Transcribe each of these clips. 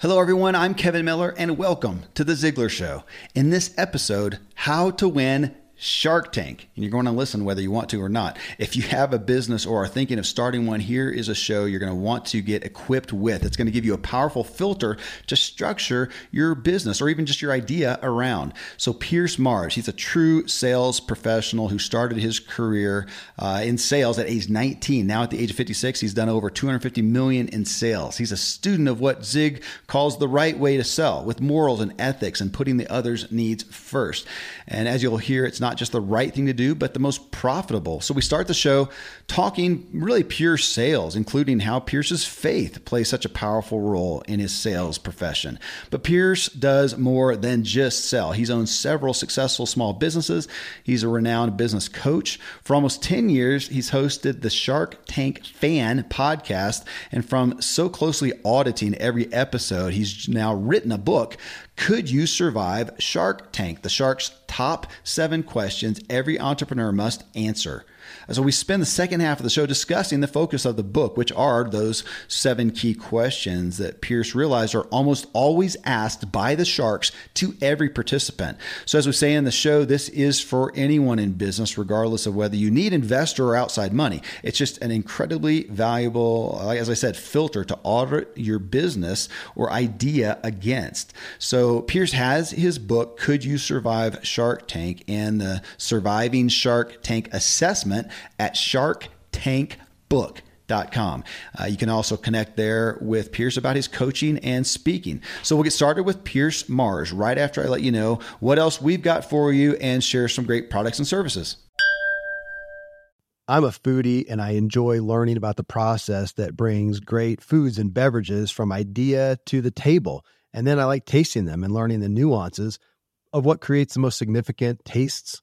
Hello, everyone. I'm Kevin Miller, and welcome to The Ziglar Show. In this episode, How to Win Shark Tank. And you're going to listen whether you want to or not. If you have a business or are thinking of starting one, here is a show you're going to want to get equipped with. It's going to give you a powerful filter to structure your business or even just your idea around. So, Pierce Marrs, he's a true sales professional who started his career uh, in sales at age 19. Now, at the age of 56, he's done over 250 million in sales. He's a student of what Zig calls the right way to sell with morals and ethics and putting the other's needs first. And as you'll hear, it's not not just the right thing to do, but the most profitable. So we start the show talking really pure sales, including how Pierce's faith plays such a powerful role in his sales profession. But Pierce does more than just sell. He's owned several successful small businesses. He's a renowned business coach. For almost 10 years, he's hosted the Shark Tank Fan podcast. And from so closely auditing every episode, he's now written a book could you survive Shark Tank? The Shark's top seven questions every entrepreneur must answer. So we spend the second half of the show discussing the focus of the book, which are those seven key questions that Pierce realized are almost always asked by the sharks to every participant. So as we say in the show, this is for anyone in business, regardless of whether you need investor or outside money. It's just an incredibly valuable, as I said, filter to audit your business or idea against. So Pierce has his book, Could You Survive Shark Tank, and the Surviving Shark Tank Assessment at sharktankbook.com. Uh, you can also connect there with Pierce about his coaching and speaking. So we'll get started with Pierce Marrs right after I let you know what else we've got for you and share some great products and services. I'm a foodie and I enjoy learning about the process that brings great foods and beverages from idea to the table. And then I like tasting them and learning the nuances of what creates the most significant tastes,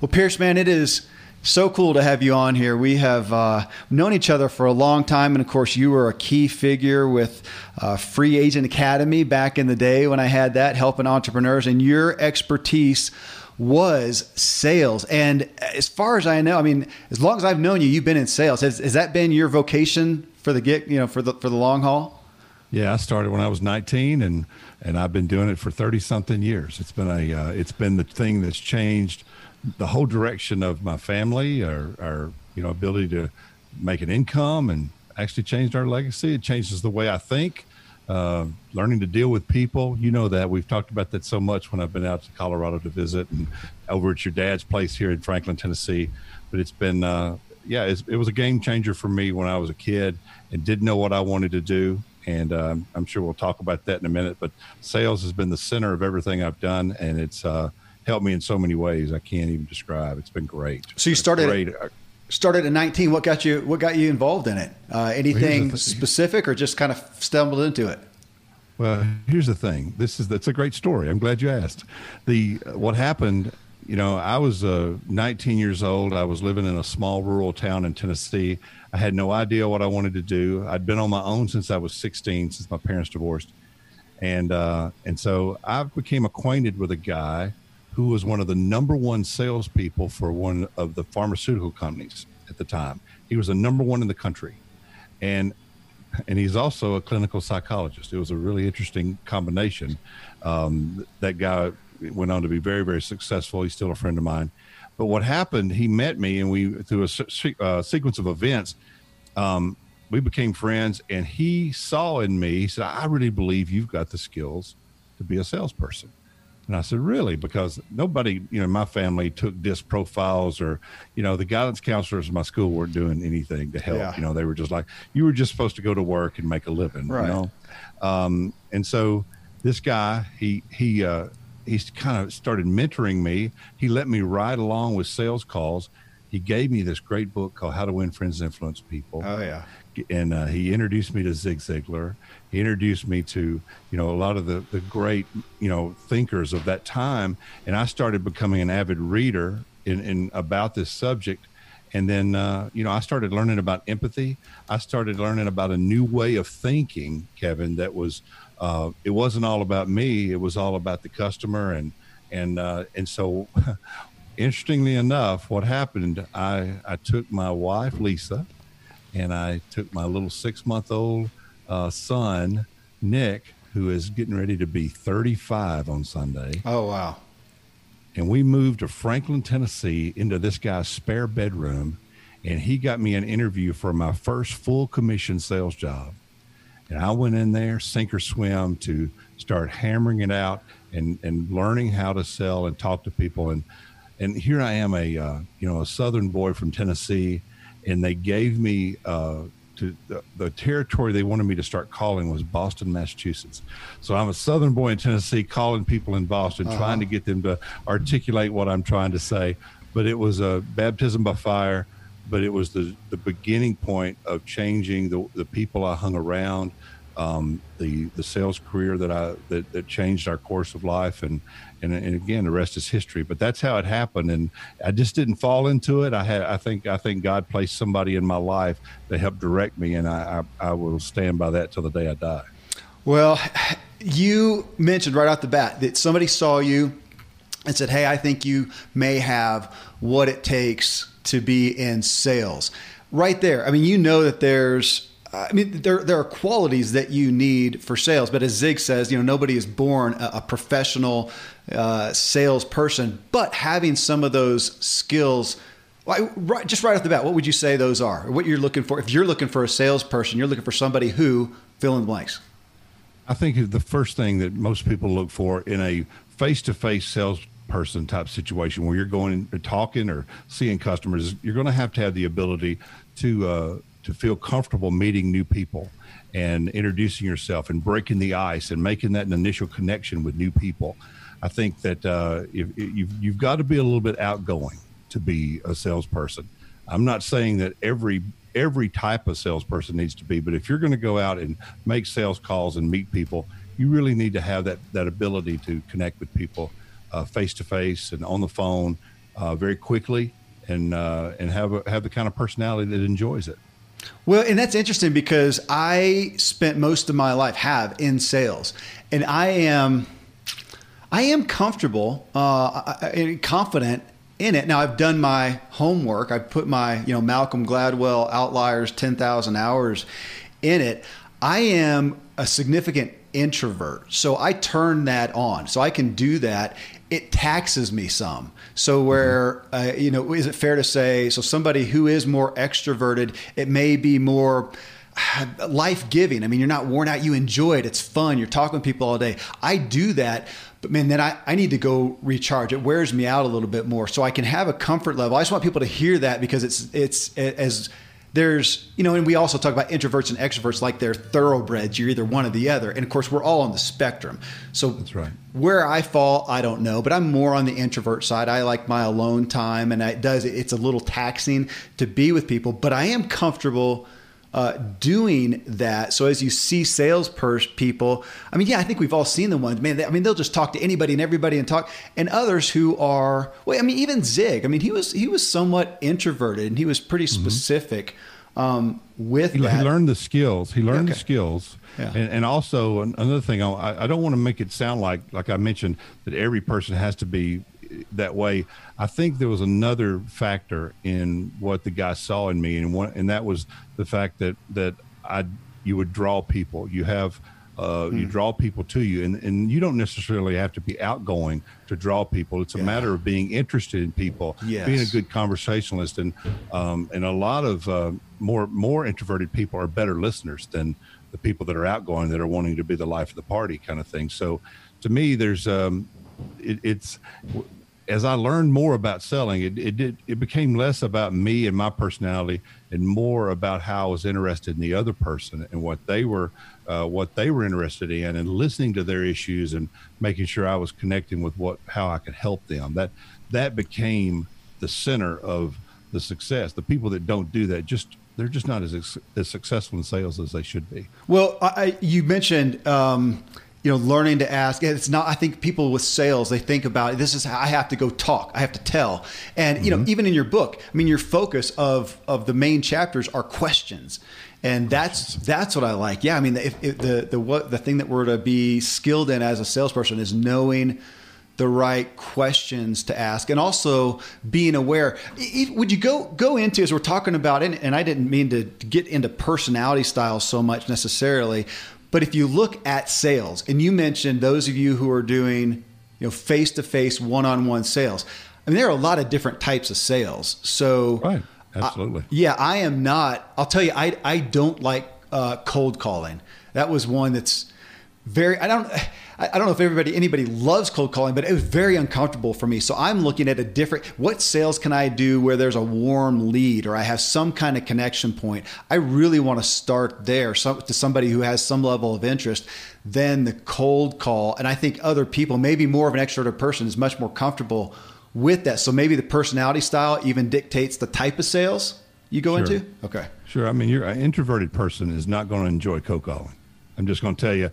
Well, Pierce, man, it is so cool to have you on here. We have uh, known each other for a long time, and of course, you were a key figure with uh, Free Agent Academy back in the day when I had that, helping entrepreneurs, and your expertise was sales. And as far as I know, I mean, as long as I've known you, you've been in sales. Has, has that been your vocation for the gig, you know, for the for the long haul? Yeah, I started when I was 19, and and I've been doing it for 30 something years. It's been a uh, it's been the thing that's changed the whole direction of my family, our, our you know ability to make an income, and actually changed our legacy. It changes the way I think. Uh, learning to deal with people. You know that we've talked about that so much when I've been out to Colorado to visit and over at your dad's place here in Franklin, Tennessee. But it's been, uh, yeah, it's, it was a game changer for me when I was a kid and didn't know what I wanted to do. And um, I'm sure we'll talk about that in a minute. But sales has been the center of everything I've done, and it's uh, helped me in so many ways I can't even describe. It's been great. So you started great. started at 19. What got you What got you involved in it? Uh, anything well, specific, or just kind of stumbled into it? Well, here's the thing. This is that's a great story. I'm glad you asked. The what happened. You know, I was uh, 19 years old. I was living in a small rural town in Tennessee. I had no idea what I wanted to do. I'd been on my own since I was 16, since my parents divorced, and uh, and so I became acquainted with a guy who was one of the number one salespeople for one of the pharmaceutical companies at the time. He was the number one in the country, and and he's also a clinical psychologist. It was a really interesting combination. Um, that guy went on to be very very successful. He's still a friend of mine. But what happened? He met me, and we through a uh, sequence of events. Um, we became friends, and he saw in me. He said, "I really believe you've got the skills to be a salesperson." And I said, really? Because nobody, you know, my family took disc profiles or, you know, the guidance counselors in my school weren't doing anything to help. Yeah. You know, they were just like, you were just supposed to go to work and make a living, right. you know? Um, and so this guy, he, he, uh, he's kind of started mentoring me. He let me ride along with sales calls. He gave me this great book called How to Win Friends and Influence People. Oh yeah. And uh, he introduced me to Zig Ziglar. He introduced me to you know a lot of the the great you know thinkers of that time. And i started becoming an avid reader in, in about this subject. And then uh, you know i started learning about empathy. I started learning about a new way of thinking kevin that was uh, it wasn't all about me. It was all about the customer. And and uh, and so interestingly enough what happened i i took my wife lisa and i took my little six month old uh, son, Nick, who is getting ready to be 35 on Sunday. Oh, wow. And we moved to Franklin, Tennessee into this guy's spare bedroom. And he got me an interview for my first full commission sales job. And I went in there, sink or swim, to start hammering it out and, and learning how to sell and talk to people. And and here I am, a uh, you know a Southern boy from Tennessee, and they gave me uh, to the, the, territory they wanted me to start calling was Boston, Massachusetts. So I'm a Southern boy in Tennessee calling people in Boston, uh-huh. trying to get them to articulate what I'm trying to say. But it was a baptism by fire. But it was the the beginning point of changing the the people I hung around, um, the the sales career that I that, that changed our course of life, and and, and again the rest is history but that's how it happened. And i just didn't fall into it. I had i think i think god placed somebody in my life that helped direct me and i i, I will stand by that till the day i die. Well you mentioned right off the bat that somebody saw you and said hey i think you may have what it takes to be in sales. Right there i mean you know that there's I mean, there there are qualities that you need for sales, but as Zig says, you know, nobody is born a, a professional uh, salesperson. But having some of those skills, right, just right off the bat, what would you say those are? What you're looking for? If you're looking for a salesperson, you're looking for somebody who fill in the blanks. I think the first thing that most people look for in a face-to-face salesperson type situation where you're going and talking or seeing customers, you're going to have to have the ability to uh, to feel comfortable meeting new people and introducing yourself and breaking the ice and making that initial connection with new people. I think that uh, if, you've, you've got to be a little bit outgoing to be a salesperson. I'm not saying that every every type of salesperson needs to be, but if you're going to go out and make sales calls and meet people, you really need to have that that ability to connect with people face to face and on the phone uh, very quickly and uh, and have a, have the kind of personality that enjoys it. Well, and that's interesting because I spent most of my life have in sales, and I am I am comfortable uh, confident in it. Now I've done my homework. I've put my you know Malcolm Gladwell Outliers ten thousand hours in it. I am a significant introvert, so I turn that on, so I can do that. It taxes me some. So where uh, you know is it fair to say so somebody who is more extroverted, it may be more life giving. I mean, you're not worn out. You enjoy it. It's fun. You're talking with people all day. I do that, but man, then I, I need to go recharge. It wears me out a little bit more, so I can have a comfort level. I just want people to hear that because it's it's as there's you know, and we also talk about introverts and extroverts like they're thoroughbreds. You're either one or the other, and of course, we're all on the spectrum. So that's right. Where I fall, I don't know, but I'm more on the introvert side. I like my alone time, and it does it's a little taxing to be with people, but I am comfortable uh, doing that. So as you see sales pers- people, I mean, yeah, I think we've all seen the ones, man. They, I mean, they'll just talk to anybody and everybody and talk, and others who are, well, I mean, even Zig. I mean, he was he was somewhat introverted and he was pretty mm-hmm. specific mm-hmm. um, with he, that. He learned the skills. He learned okay. the skills. Yeah. And, and, also another thing, I, I don't want to make it sound like, like I mentioned, that every person has to be that way. I think there was another factor in what the guy saw in me, and one, and that was the fact that that I you would draw people. You have uh, you hmm. draw people to you, and, and you don't necessarily have to be outgoing to draw people. It's a yeah. matter of being interested in people, yes. being a good conversationalist, and um, and a lot of uh, more more introverted people are better listeners than the people that are outgoing that are wanting to be the life of the party kind of thing. So, to me, there's um, it, it's as I learned more about selling, it, it did it became less about me and my personality and more about how I was interested in the other person and what they were uh, what they were interested in and listening to their issues and making sure I was connecting with what how I could help them. That that became the center of the success. The people that don't do that just they're just not as as successful in sales as they should be. Well, I, you mentioned. Um, you know, learning to ask. It's not. I think people with sales they think about this is how I have to go talk. I have to tell. And you mm-hmm. know, even in your book, I mean, your focus of of the main chapters are questions and that's that's what I like. Yeah, I mean, if, if the the what the thing that we're to be skilled in as a salesperson is knowing the right questions to ask, and also being aware. Would you go go into as we're talking about, and, and I didn't mean to get into personality styles so much necessarily, but if you look at sales, and you mentioned those of you who are doing you know face to face, one on one sales. I mean, there are a lot of different types of sales. So. Right Absolutely. I, yeah, I am not. I'll tell you, I I don't like uh, cold calling. That was one that's very. I don't. I don't know if everybody anybody loves cold calling, but it was very uncomfortable for me. So I'm looking at a different. What sales can I do where there's a warm lead or I have some kind of connection point? I really want to start there some, to somebody who has some level of interest. Then the cold call, and I think other people, maybe more of an extroverted person, is much more comfortable with that. So maybe the personality style even dictates the type of sales you go sure. into. Okay. Sure. I mean, you're an introverted person is not going to enjoy cold calling. I'm just going to tell you,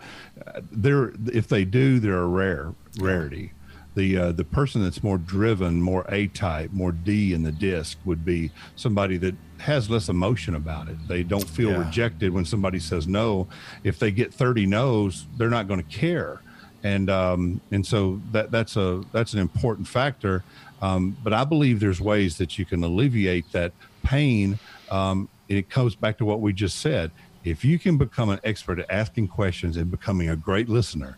they're if they do, they're a rare rarity. The uh, the person that's more driven, more A type, more D in the disc would be somebody that has less emotion about it. They don't feel yeah. rejected when somebody says no. If they get 30 no's, they're not going to care and um, and so that that's a that's an important factor. Um, but I believe there's ways that you can alleviate that pain. Um, it comes back to what we just said. If you can become an expert at asking questions and becoming a great listener,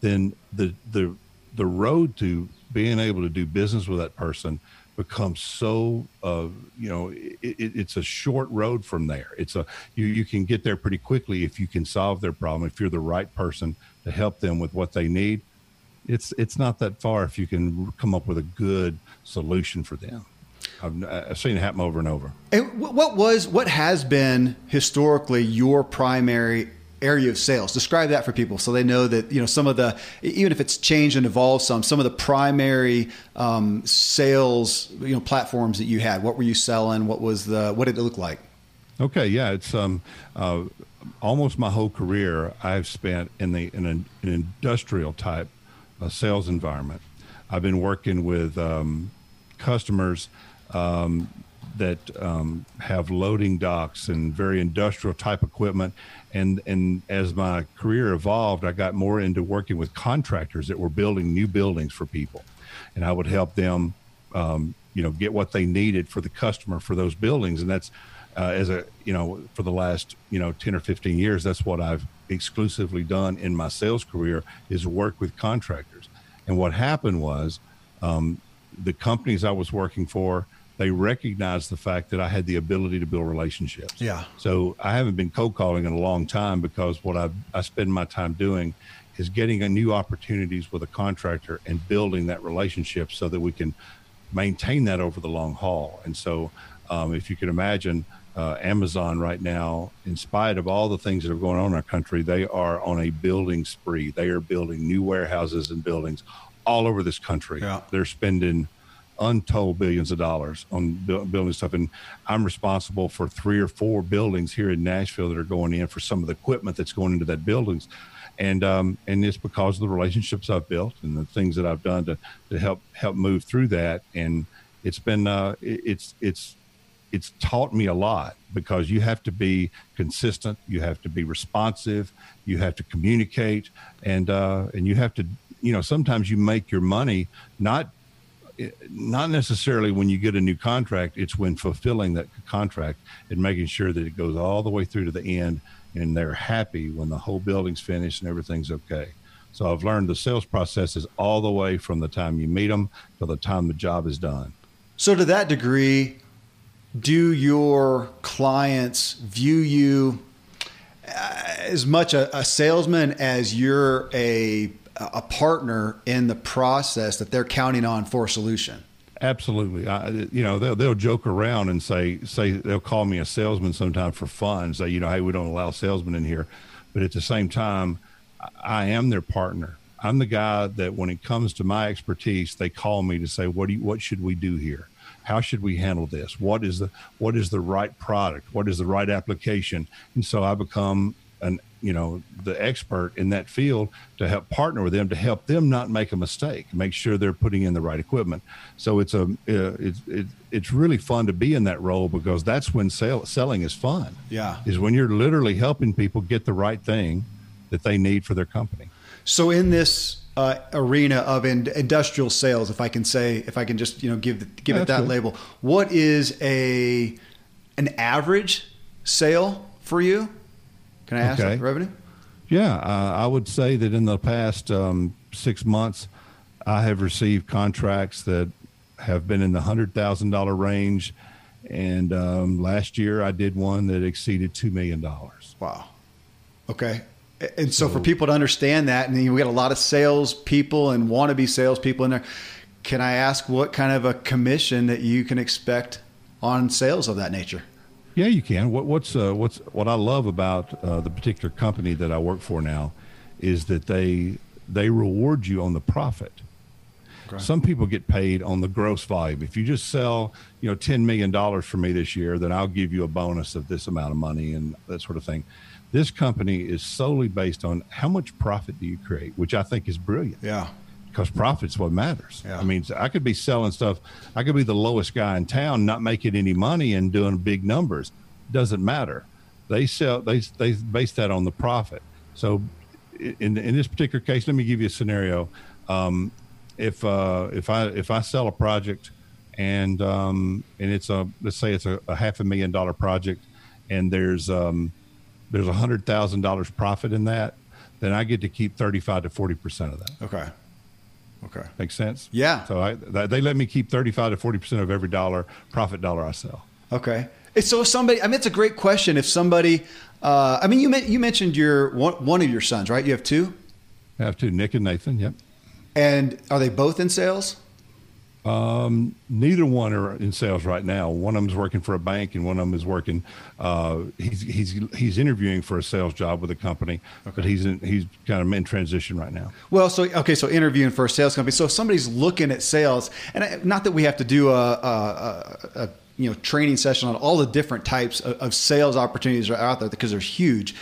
then the the the road to being able to do business with that person becomes so uh, you know it, it, it's a short road from there. It's a you, you can get there pretty quickly if you can solve their problem if you're the right person to help them with what they need. It's it's not that far if you can come up with a good solution for them I've, I've seen it happen over and over. And what was what has been historically your primary area of sales? Describe that for people so they know that you know some of the even if it's changed and evolved some some of the primary um, sales you know platforms that you had. What were you selling? What was the what did it look like? Okay yeah it's um uh, almost my whole career i've spent in the in an, an industrial type uh, sales environment. I've been working with um, customers um, that um, have loading docks and very industrial type equipment. And and as my career evolved, I got more into working with contractors that were building new buildings for people, and I would help them, um, you know, get what they needed for the customer for those buildings. And that's uh, as a you know for the last you know 10 or 15 years that's what i've exclusively done in my sales career is work with contractors and what happened was um, the companies i was working for they recognized the fact that I had the ability to build relationships. Yeah. So I haven't been cold calling in a long time because what I I spend my time doing is getting a new opportunities with a contractor and building that relationship so that we can maintain that over the long haul. And so, um, if you can imagine, uh, Amazon right now, in spite of all the things that are going on in our country, they are on a building spree. They are building new warehouses and buildings all over this country. Yeah. They're spending untold billions of dollars on building stuff. And I'm responsible for three or four buildings here in Nashville that are going in for some of the equipment that's going into that buildings. And um, and it's because of the relationships I've built and the things that I've done to, to help help move through that. And it's been uh, it's it's it's taught me a lot because you have to be consistent, you have to be responsive, you have to communicate, and uh, and you have to you know sometimes you make your money not not necessarily when you get a new contract, it's when fulfilling that contract and making sure that it goes all the way through to the end and they're happy when the whole building's finished and everything's okay. So I've learned the sales process is all the way from the time you meet them to the time the job is done. So to that degree, do your clients view you uh, as much a, a salesman as you're a a partner in the process that they're counting on for a solution. Absolutely. I, you know, they'll, they'll joke around and say, say, they'll call me a salesman sometimes for fun, say, you know, hey, we don't allow salesmen in here. But at the same time, I am their partner. I'm the guy that when it comes to my expertise, they call me to say, what do you, what should we do here? How should we handle this? What is the, what is the right product? What is the right application? And so I become an you know the expert in that field to help partner with them to help them not make a mistake make sure they're putting in the right equipment. So it's a uh, it's it, it's really fun to be in that role because that's when sale, selling is fun. Yeah. Is when you're literally helping people get the right thing that they need for their company. So in this uh, arena of in, industrial sales if i can say if i can just you know give give yeah, it that good. label what is a an average sale for you can I ask okay. revenue? Yeah, uh, I would say that in the past um, six months, I have received contracts that have been in the hundred thousand dollar range, and um, last year I did one that exceeded two million dollars. Wow. Okay. And so, so, for people to understand that, and we got a lot of sales people and want to be salespeople in there. Can I ask what kind of a commission that you can expect on sales of that nature? Yeah, you can. What, what's uh, what's what I love about uh, the particular company that I work for now is that they they reward you on the profit. Okay. Some people get paid on the gross volume. If you just sell, you know, ten million dollars for me this year, then I'll give you a bonus of this amount of money and that sort of thing. This company is solely based on how much profit do you create, which I think is brilliant. Yeah because profit's what matters. Yeah. I mean, I could be selling stuff. I could be the lowest guy in town, not making any money and doing big numbers. Doesn't matter. They sell. They they base that on the profit. So, in in this particular case, let me give you a scenario. Um, if uh, if I if I sell a project and um, and it's a let's say it's a, a half a million dollar project and there's um, there's a hundred thousand dollars profit in that, then I get to keep thirty five to forty percent of that. Okay. Okay. Makes sense? Yeah. So I, they let me keep 35 to 40% of every dollar, profit dollar I sell. Okay. So if somebody, I mean, it's a great question. If somebody, uh, I mean, you, you mentioned your one, one of your sons, right? You have two? I have two, Nick and Nathan. Yep. And are they both in sales? Um, neither one are in sales right now. One of them is working for a bank, and one of them is working. Uh, he's he's he's interviewing for a sales job with a company, okay. but he's in, he's kind of in transition right now. Well, so okay, so interviewing for a sales company. So if somebody's looking at sales, and not that we have to do a, a, a, a you know training session on all the different types of, of sales opportunities are out there because they're huge.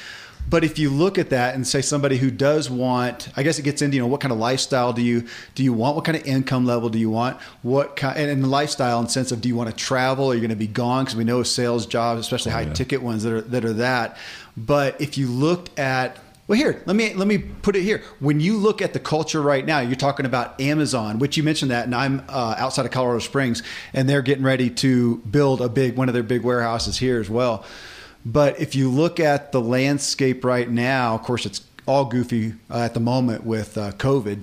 But if you look at that and say somebody who does want, I guess it gets into you know what kind of lifestyle do you do you want? What kind of income level do you want? What kind and, and lifestyle in sense of do you want to travel? Are you going to be gone? Because we know sales jobs, especially oh, high yeah. ticket ones that are that are that. But if you looked at well, here, let me let me put it here. When you look at the culture right now, you're talking about Amazon, which you mentioned that, and I'm uh, outside of Colorado Springs, and they're getting ready to build a big one of their big warehouses here as well. But if you look at the landscape right now, of course, it's all goofy uh, at the moment with uh, COVID.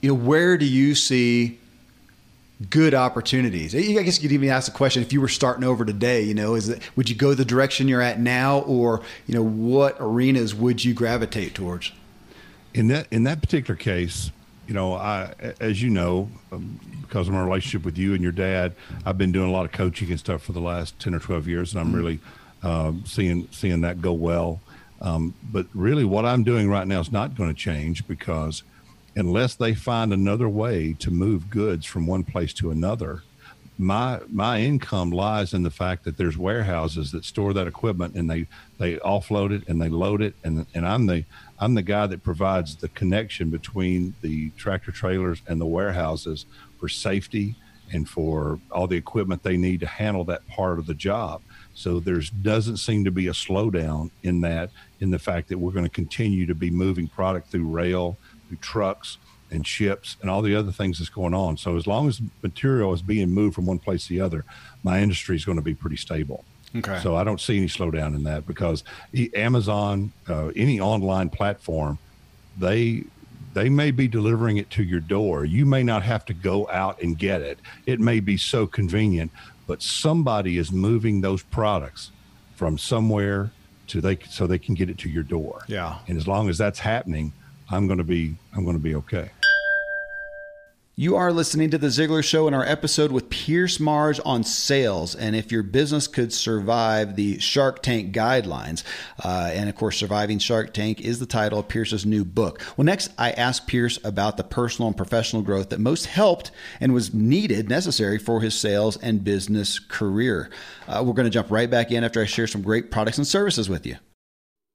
You know, where do you see good opportunities? I guess you could even ask the question: if you were starting over today, you know, is it would you go the direction you're at now, or you know, what arenas would you gravitate towards? In that in that particular case, you know, I as you know, um, because of my relationship with you and your dad, I've been doing a lot of coaching and stuff for the last ten or twelve years, and I'm mm-hmm. really um, seeing seeing that go well. Um, but really, what I'm doing right now is not going to change because unless they find another way to move goods from one place to another, my my income lies in the fact that there's warehouses that store that equipment and they they offload it and they load it and and I'm the I'm the guy that provides the connection between the tractor trailers and the warehouses for safety and for all the equipment they need to handle that part of the job. So there doesn't seem to be a slowdown in that, in the fact that we're going to continue to be moving product through rail, through trucks, and ships, and all the other things that's going on. So as long as material is being moved from one place to the other, my industry is going to be pretty stable. Okay. So I don't see any slowdown in that because Amazon, uh, any online platform, they they may be delivering it to your door. You may not have to go out and get it. It may be so convenient but somebody is moving those products from somewhere to they so they can get it to your door. Yeah. And as long as that's happening, I'm going to be I'm going to be okay. You are listening to The Ziglar Show in our episode with Pierce Marrs on sales and if your business could survive the Shark Tank guidelines. Uh, and of course, Surviving Shark Tank is the title of Pierce's new book. Well, next, I asked Pierce about the personal and professional growth that most helped and was needed, necessary for his sales and business career. Uh, we're going to jump right back in after I share some great products and services with you.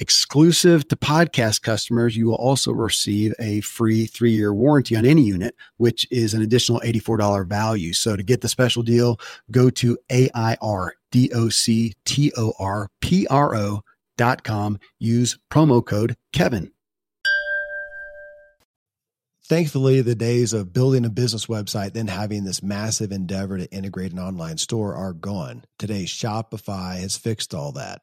Exclusive to podcast customers, you will also receive a free three year warranty on any unit, which is an additional $84 value. So to get the special deal, go to AIRDOCTORPRO dot com. Use promo code Kevin. Thankfully, the days of building a business website, then having this massive endeavor to integrate an online store are gone. Today, Shopify has fixed all that.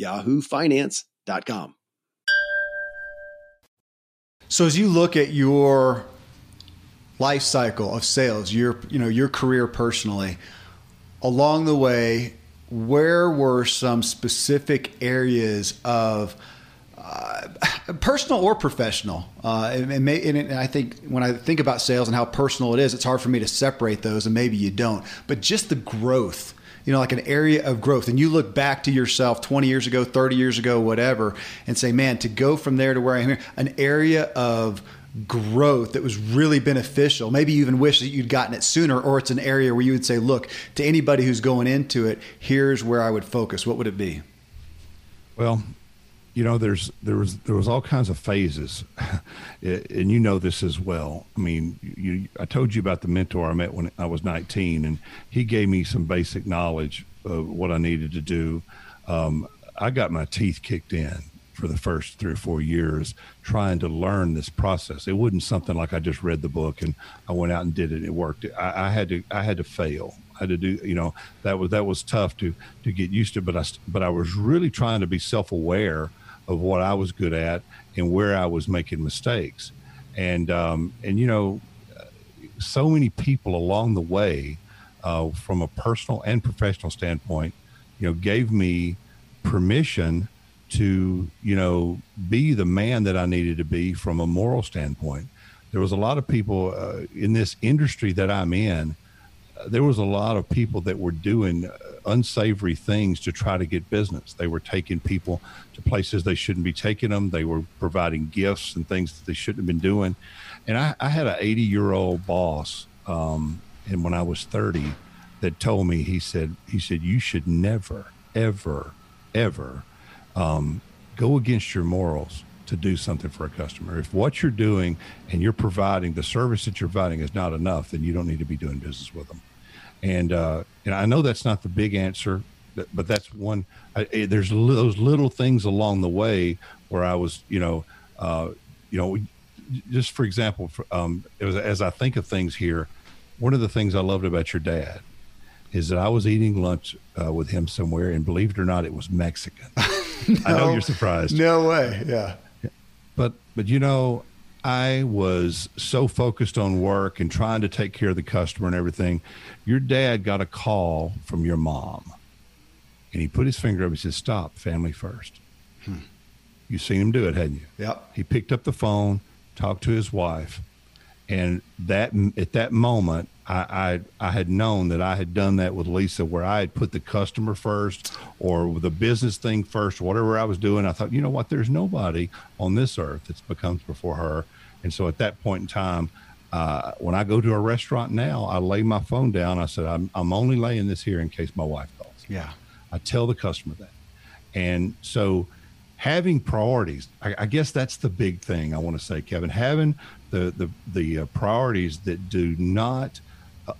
yahoofinance.com. So as you look at your life cycle of sales, your you know your career personally, along the way, where were some specific areas of uh, personal or professional. Uh, and, may, and, I think when I think about sales and how personal it is, it's hard for me to separate those, and maybe you don't. But just the growth you know, like an area of growth. And you look back to yourself 20 years ago, 30 years ago, whatever, and say, man, to go from there to where I'm here, an area of growth that was really beneficial. Maybe you even wish that you'd gotten it sooner, or it's an area where you would say, look, to anybody who's going into it, here's where I would focus. What would it be? Well, you know, there's there was there was all kinds of phases, and you know this as well. I mean, you, I told you about the mentor I met when I was 19, and he gave me some basic knowledge of what I needed to do. Um, I got my teeth kicked in for the first three or four years trying to learn this process. It wasn't something like I just read the book and I went out and did it. And it worked. I, I had to I had to fail. I had to do you know that was that was tough to to get used to. But I but I was really trying to be self aware of what I was good at and where I was making mistakes. And um, and you know, so many people along the way, uh, from a personal and professional standpoint, you know, gave me permission to you know be the man that I needed to be from a moral standpoint. There was a lot of people uh, in this industry that I'm in. Uh, there was a lot of people that were doing unsavory things to try to get business. They were taking people to places they shouldn't be taking them. They were providing gifts and things that they shouldn't have been doing. And I, I had an 80 year old boss, um, and when I was 30, that told me he said he said you should never ever ever um, go against your morals to do something for a customer. If what you're doing and you're providing the service that you're providing is not enough, then you don't need to be doing business with them. And uh, and I know that's not the big answer, but but that's one. I, there's those little things along the way where I was, you know, uh, you know, just for example, um, was, as I think of things here, one of the things I loved about your dad is that I was eating lunch uh, with him somewhere, and believe it or not, it was Mexican. no, I know you're surprised. No way. Yeah. But but you know, I was so focused on work and trying to take care of the customer and everything. Your dad got a call from your mom, and he put his finger up. He said, "Stop, family first. Hmm. You seen him do it, hadn't you? Yep. He picked up the phone, talked to his wife, and that at that moment, I, I, I had known that I had done that with Lisa, where I had put the customer first, or the business thing first, whatever I was doing. I thought, you know what? There's nobody on this earth that becomes before her, and so at that point in time, uh, when I go to a restaurant now, I lay my phone down. I said, I'm, I'm only laying this here in case my wife calls. Yeah. I tell the customer that. And so having priorities, I, I guess that's the big thing I want to say, Kevin, having the, the, the uh, priorities that do not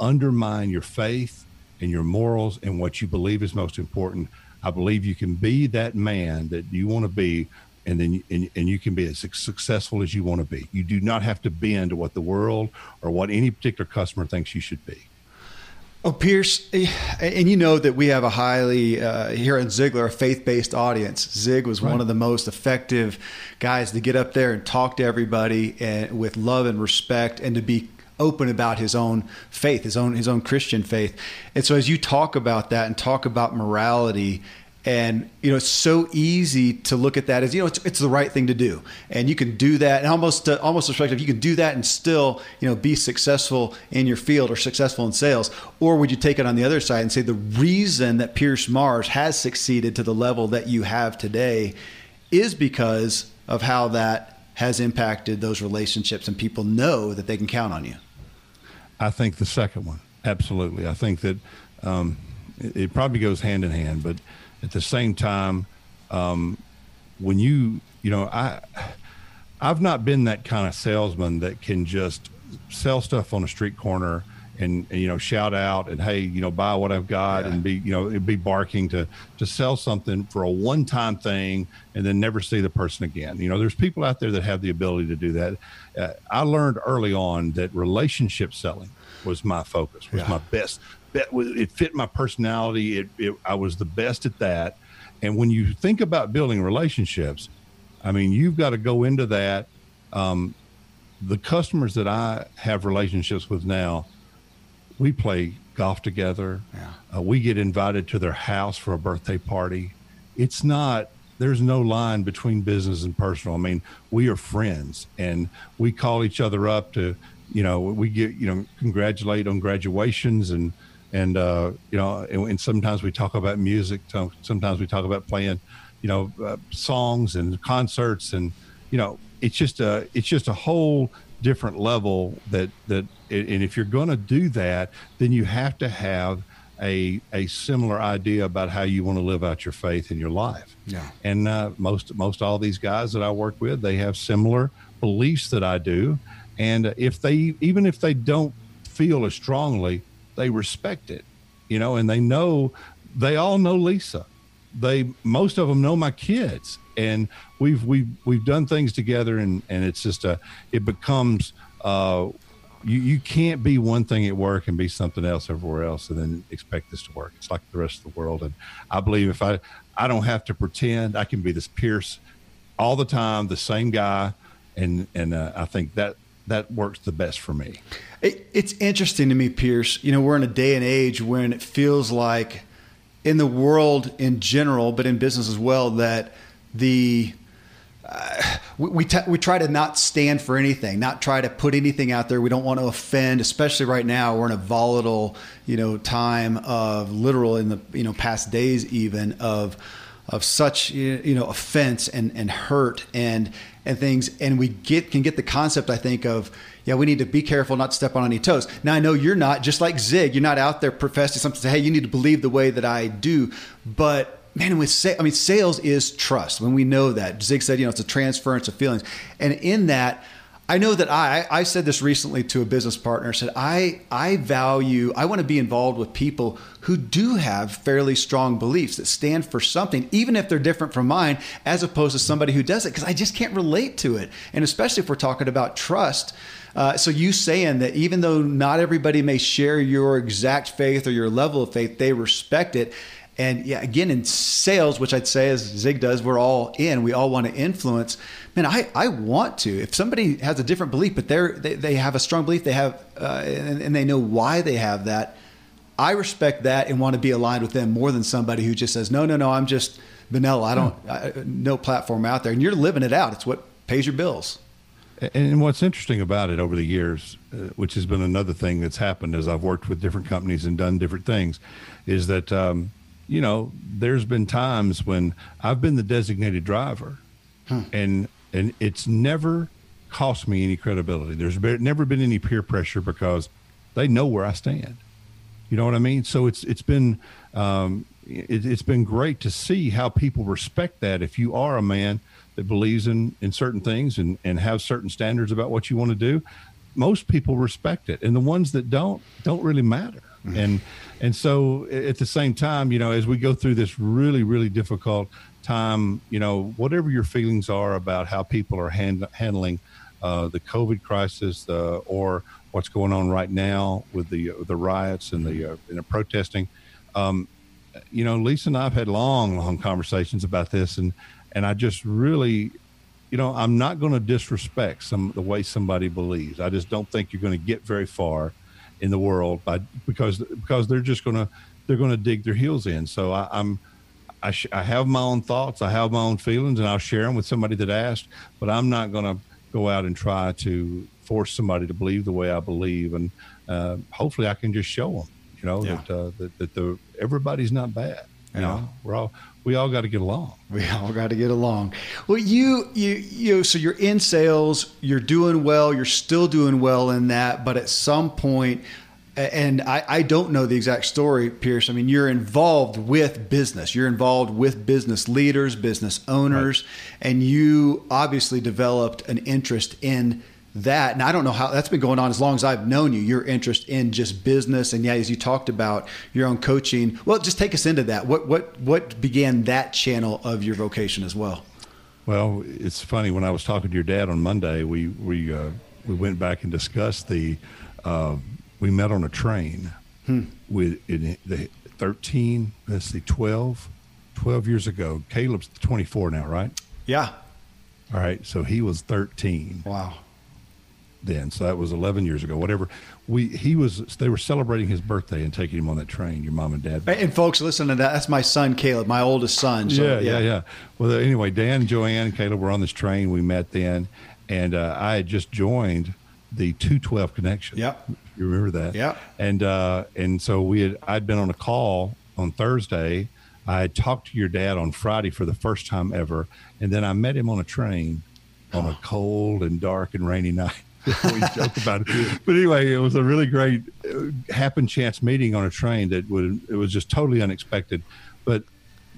undermine your faith and your morals and what you believe is most important. I believe you can be that man that you want to be and then and, and you can be as successful as you want to be. You do not have to bend to what the world or what any particular customer thinks you should be. Oh, Pierce, eh, and you know that we have a highly uh, here in Ziglar a faith-based audience. Zig was right. one of the most effective guys to get up there and talk to everybody and with love and respect, and to be open about his own faith, his own his own Christian faith. And so, as you talk about that and talk about morality and you know, it's so easy to look at that as you know, it's, it's the right thing to do, and you can do that, and almost uh, almost perspective, you can do that and still you know be successful in your field or successful in sales. Or would you take it on the other side and say the reason that Pierce Marrs has succeeded to the level that you have today is because of how that has impacted those relationships, and people know that they can count on you. I think the second one, absolutely. I think that um, it, it probably goes hand in hand, but at the same time, um, when you, you know, I, I've not been that kind of salesman that can just sell stuff on a street corner and, and, you know shout out and hey you know buy what I've got yeah. and be you know it'd be barking to to sell something for a one time thing and then never see the person again. You know there's people out there that have the ability to do that. Uh, I learned early on that relationship selling was my focus was yeah. my best it fit my personality. It, it, I was the best at that. And when you think about building relationships, I mean, you've got to go into that. Um, the customers that I have relationships with now, we play golf together. Yeah. Uh, we get invited to their house for a birthday party. It's not, there's no line between business and personal. I mean, we are friends and we call each other up to, you know, we get, you know, congratulate on graduations and, and uh, you know, and, and, sometimes we talk about music. Sometimes we talk about playing, you know, uh, songs and concerts, and you know, it's just a it's just a whole different level that that. And if you're going to do that, then you have to have a a similar idea about how you want to live out your faith in your life. Yeah. And uh, most most all these guys that I work with, they have similar beliefs that I do, and if they even if they don't feel as strongly, they respect it, you know, and they know they all know Lisa. They most of them know my kids, and we've we've we've done things together, and and it's just a it becomes. Uh, you, you can't be one thing at work and be something else everywhere else and then expect this to work. It's like the rest of the world. And I believe if I, I don't have to pretend I can be this Pierce all the time, the same guy. And, and uh, I think that, that works the best for me. It, it's interesting to me, Pierce. You know, we're in a day and age when it feels like in the world in general, but in business as well, that the uh, we we, t- we, try to not stand for anything, not try to put anything out there. We don't want to offend, especially right now. We're in a volatile, you know, time of literal in the you know past days even of of such you know offense and and hurt and and things, and we get can get the concept. I think of yeah, we need to be careful not to step on any toes. Now I know you're not just like Zig. You're not out there professing something. Say, hey, you need to believe the way that I do, but man, with sa- I mean, sales is trust. When we know that, Zig said, you know, it's a transference of feelings, and in that, I know that I I said this recently to a business partner. Said I I value I want to be involved with people who do have fairly strong beliefs that stand for something, even if they're different from mine, as opposed to somebody who does it because I just can't relate to it. And especially if we're talking about trust. Uh, so you saying that even though not everybody may share your exact faith or your level of faith, they respect it. And yeah, again, in sales, which I'd say as Zig does, we're all in. We all want to influence. Man, I, I want to. If somebody has a different belief, but they're they, they have a strong belief, they have uh, and, and they know why they have that. I respect that and want to be aligned with them more than somebody who just says, no, no, no, I'm just vanilla. I don't, I, no platform out there. And you're living it out. It's what pays your bills. And what's interesting about it over the years, uh, which has been another thing that's happened as I've worked with different companies and done different things, is that um, you know, there's been times when I've been the designated driver, hmm. and and it's never cost me any credibility. There's been, never been any peer pressure because they know where I stand. You know what I mean? So it's it's been um, it, it's been great to see how people respect that. If you are a man that believes in in certain things and and have certain standards about what you want to do, most people respect it, and the ones that don't don't really matter. Mm-hmm. And and so at the same time, you know, as we go through this really really difficult time, you know, whatever your feelings are about how people are hand, handling uh, the COVID crisis uh, or what's going on right now with the the riots and the uh, and the protesting. Um, you know, Lisa and I've had long, long conversations about this, and and I just really, you know, I'm not going to disrespect some the way somebody believes. I just don't think you're going to get very far in the world by because because they're just gonna they're gonna dig their heels in. So I, I'm I, sh- I have my own thoughts, I have my own feelings, and I'll share them with somebody that asked. But I'm not gonna go out and try to force somebody to believe the way I believe, and uh, hopefully I can just show them, you know, yeah. that, uh, that that the everybody's not bad. You yeah. know, we're all we all got to get along. We all got to get along. Well, you you you so you're in sales, you're doing well, you're still doing well in that, but at some point and I, I don't know the exact story, Pierce. I mean, you're involved with business. You're involved with business leaders, business owners, right. and you obviously developed an interest in that and i don't know how that's been going on as long as i've known you your interest in just business and yeah as you talked about your own coaching. Well just take us into that. What what what began that channel of your vocation as well? Well it's funny when i was talking to your dad on monday we we uh, we went back and discussed the uh, we met on a train hmm. with in the 13 let's see 12 12 years ago. Caleb's 24 now right? Yeah. All right so he was 13 wow then, so that was 11 years ago. Whatever. We he was they were celebrating his birthday and taking him on that train. Your mom and dad. And folks, listen to that. That's my son Caleb, my oldest son. So, yeah, yeah, yeah, Well, anyway, Dan, Joanne, and Caleb were on this train. We met then, and uh, I had just joined the 212 connection. Yep. You remember that? Yeah. And uh, and so we had I'd been on a call on Thursday. I had talked to your dad on Friday for the first time ever, and then I met him on a train on a oh. cold and dark and rainy night we joke about it. But anyway, it was a really great happen chance meeting on a train that would it was just totally unexpected. But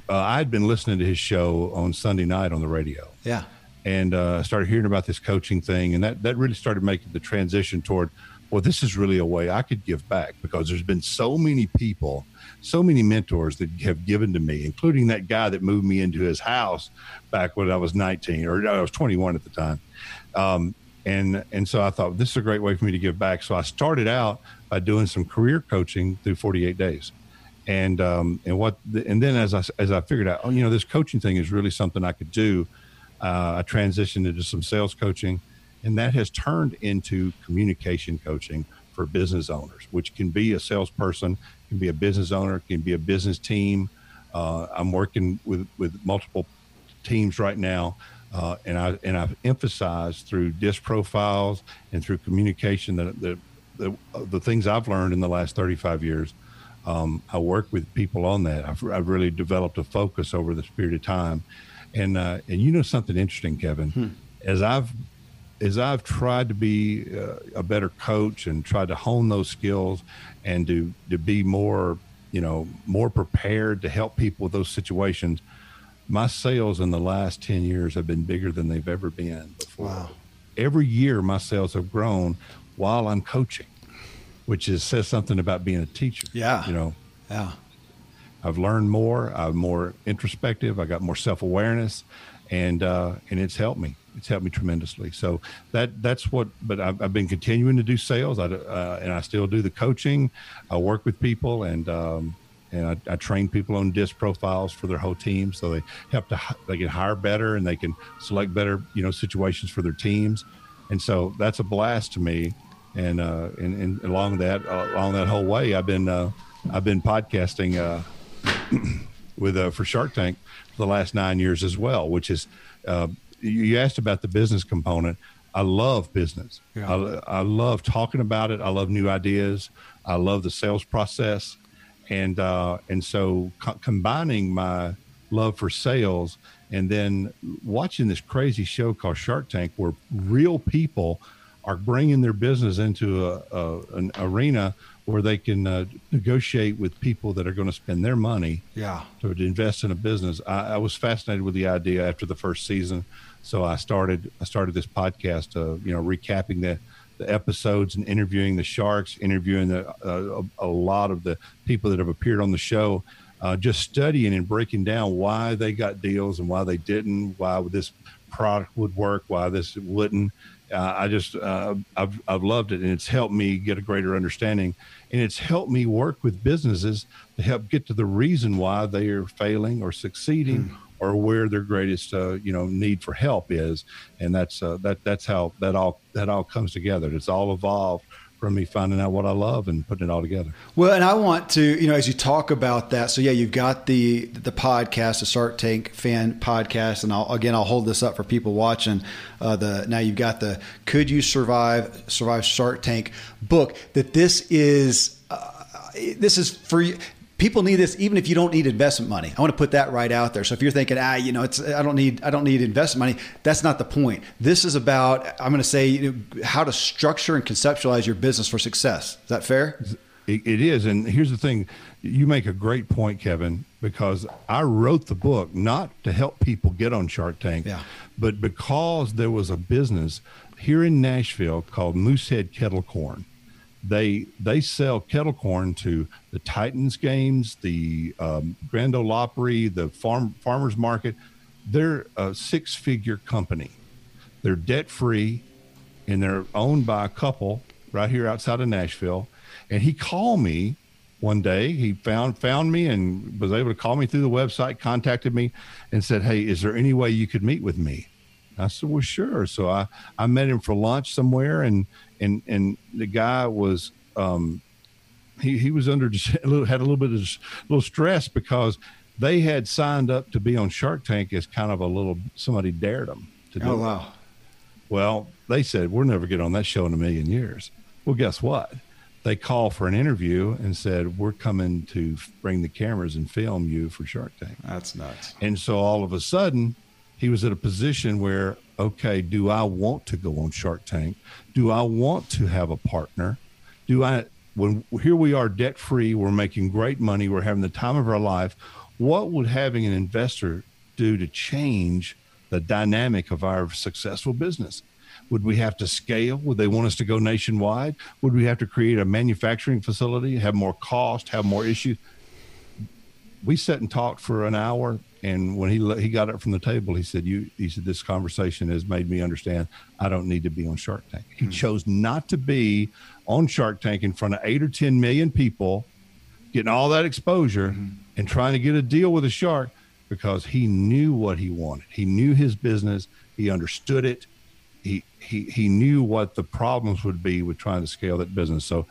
uh, I'd been listening to his show on Sunday night on the radio. Yeah. And uh, started hearing about this coaching thing, and that that really started making the transition toward, well, this is really a way I could give back because there's been so many people, so many mentors that have given to me, including that guy that moved me into his house back when I was 19 or I was 21 at the time. Um, and and so I thought this is a great way for me to give back. So I started out by doing some career coaching through 48 days, and um, and what the, and then as I as I figured out, oh, you know, this coaching thing is really something I could do. Uh, I transitioned into some sales coaching, and that has turned into communication coaching for business owners, which can be a salesperson, can be a business owner, can be a business team. Uh, I'm working with with multiple teams right now uh, and I and I've emphasized through disc profiles and through communication that the the, the things I've learned in the last 35 years. Um, I work with people on that. I've, I've really developed a focus over this period of time, and uh, and you know something interesting, Kevin, hmm. as I've as I've tried to be uh, a better coach and tried to hone those skills and to to be more you know more prepared to help people with those situations my sales in the last 10 years have been bigger than they've ever been before. Wow. Every year, my sales have grown while I'm coaching, which is says something about being a teacher. Yeah. You know, yeah. I've learned more. I'm more introspective. I got more self awareness, and uh, and it's helped me. It's helped me tremendously. So that that's what. But I've, I've been continuing to do sales, I, uh, and I still do the coaching. I work with people, and um, and I, I, train people on disc profiles for their whole team so they have to they can hire better and they can select better you know situations for their teams. And so that's a blast to me. And uh and, and along that uh, along that whole way i've been uh i've been podcasting uh with uh for shark tank for the last nine years as well which is uh you asked about the business component. I love business. Yeah. I, I love talking about it. I love new ideas. I love the sales process and uh, and so co- combining my love for sales and then watching this crazy show called Shark Tank, where real people are bringing their business into a, a an arena where they can uh, negotiate with people that are going to spend their money yeah. to, invest in a business. I, I, was fascinated with the idea after the first season, so I started I started this podcast, uh, you know, recapping the the episodes and interviewing the sharks, interviewing the, uh, a, lot of the people that have appeared on the show, uh, just studying and breaking down why they got deals and why they didn't, why this product would work, why this wouldn't. Uh, I just uh, I've I've loved it, and it's helped me get a greater understanding, and it's helped me work with businesses to help get to the reason why they are failing or succeeding. Mm or where their greatest uh, you know need for help is and that's uh, that that's how that all that all comes together it's all evolved from me finding out what I love and putting it all together. Well, and I want to, you know, as you talk about that, so yeah, you've got the the podcast, the Shark Tank fan podcast, and I'll again I'll hold this up for people watching. Uh, the now you've got the Could You Survive Survive Shark Tank book. That this is uh, this is for you people need this even if you don't need investment money. I want to put that right out there. So if you're thinking ah you know it's i don't need i don't need investment money that's not the point. This is about i'm going to say you know, how to structure and conceptualize your business for success. Is that fair? It is and here's the thing. You make a great point kevin because i wrote the book not to help people get on shark tank yeah. but because there was a business here in nashville called moosehead kettle corn they they sell kettle corn to the Titans games, the um, Grand Ole Opry, the farm farmers market. They're a six figure company. They're debt free, and they're owned by a couple right here outside of Nashville. And he called me one day. He found found me and was able to call me through the website, contacted me, and said, "Hey, is there any way you could meet with me?" I said, "Well, sure." So I I met him for lunch somewhere, and and and the guy was um, he he was under a little, had a little bit of a little stress because they had signed up to be on Shark Tank as kind of a little somebody dared them to do. Oh wow! It. Well, they said we'll never get on that show in a million years. Well, guess what? They called for an interview and said we're coming to bring the cameras and film you for Shark Tank. That's nuts. And so all of a sudden, he was at a position where okay, do I want to go on Shark Tank? Do I want to have a partner? Do I when here we are debt free, we're making great money, we're having the time of our life. What would having an investor do to change the dynamic of our successful business? Would we have to scale? Would they want us to go nationwide? Would we have to create a manufacturing facility, have more cost, have more issues? We sat and talked for an hour, and when he he got up from the table, he said, "You," he said, "This conversation has made me understand I don't need to be on Shark Tank." He hmm. chose not to be on Shark Tank in front of eight or ten million people, getting all that exposure, mm-hmm. and trying to get a deal with a shark because he knew what he wanted. He knew his business. He understood it he he he knew what the problems would be with trying to scale that business. So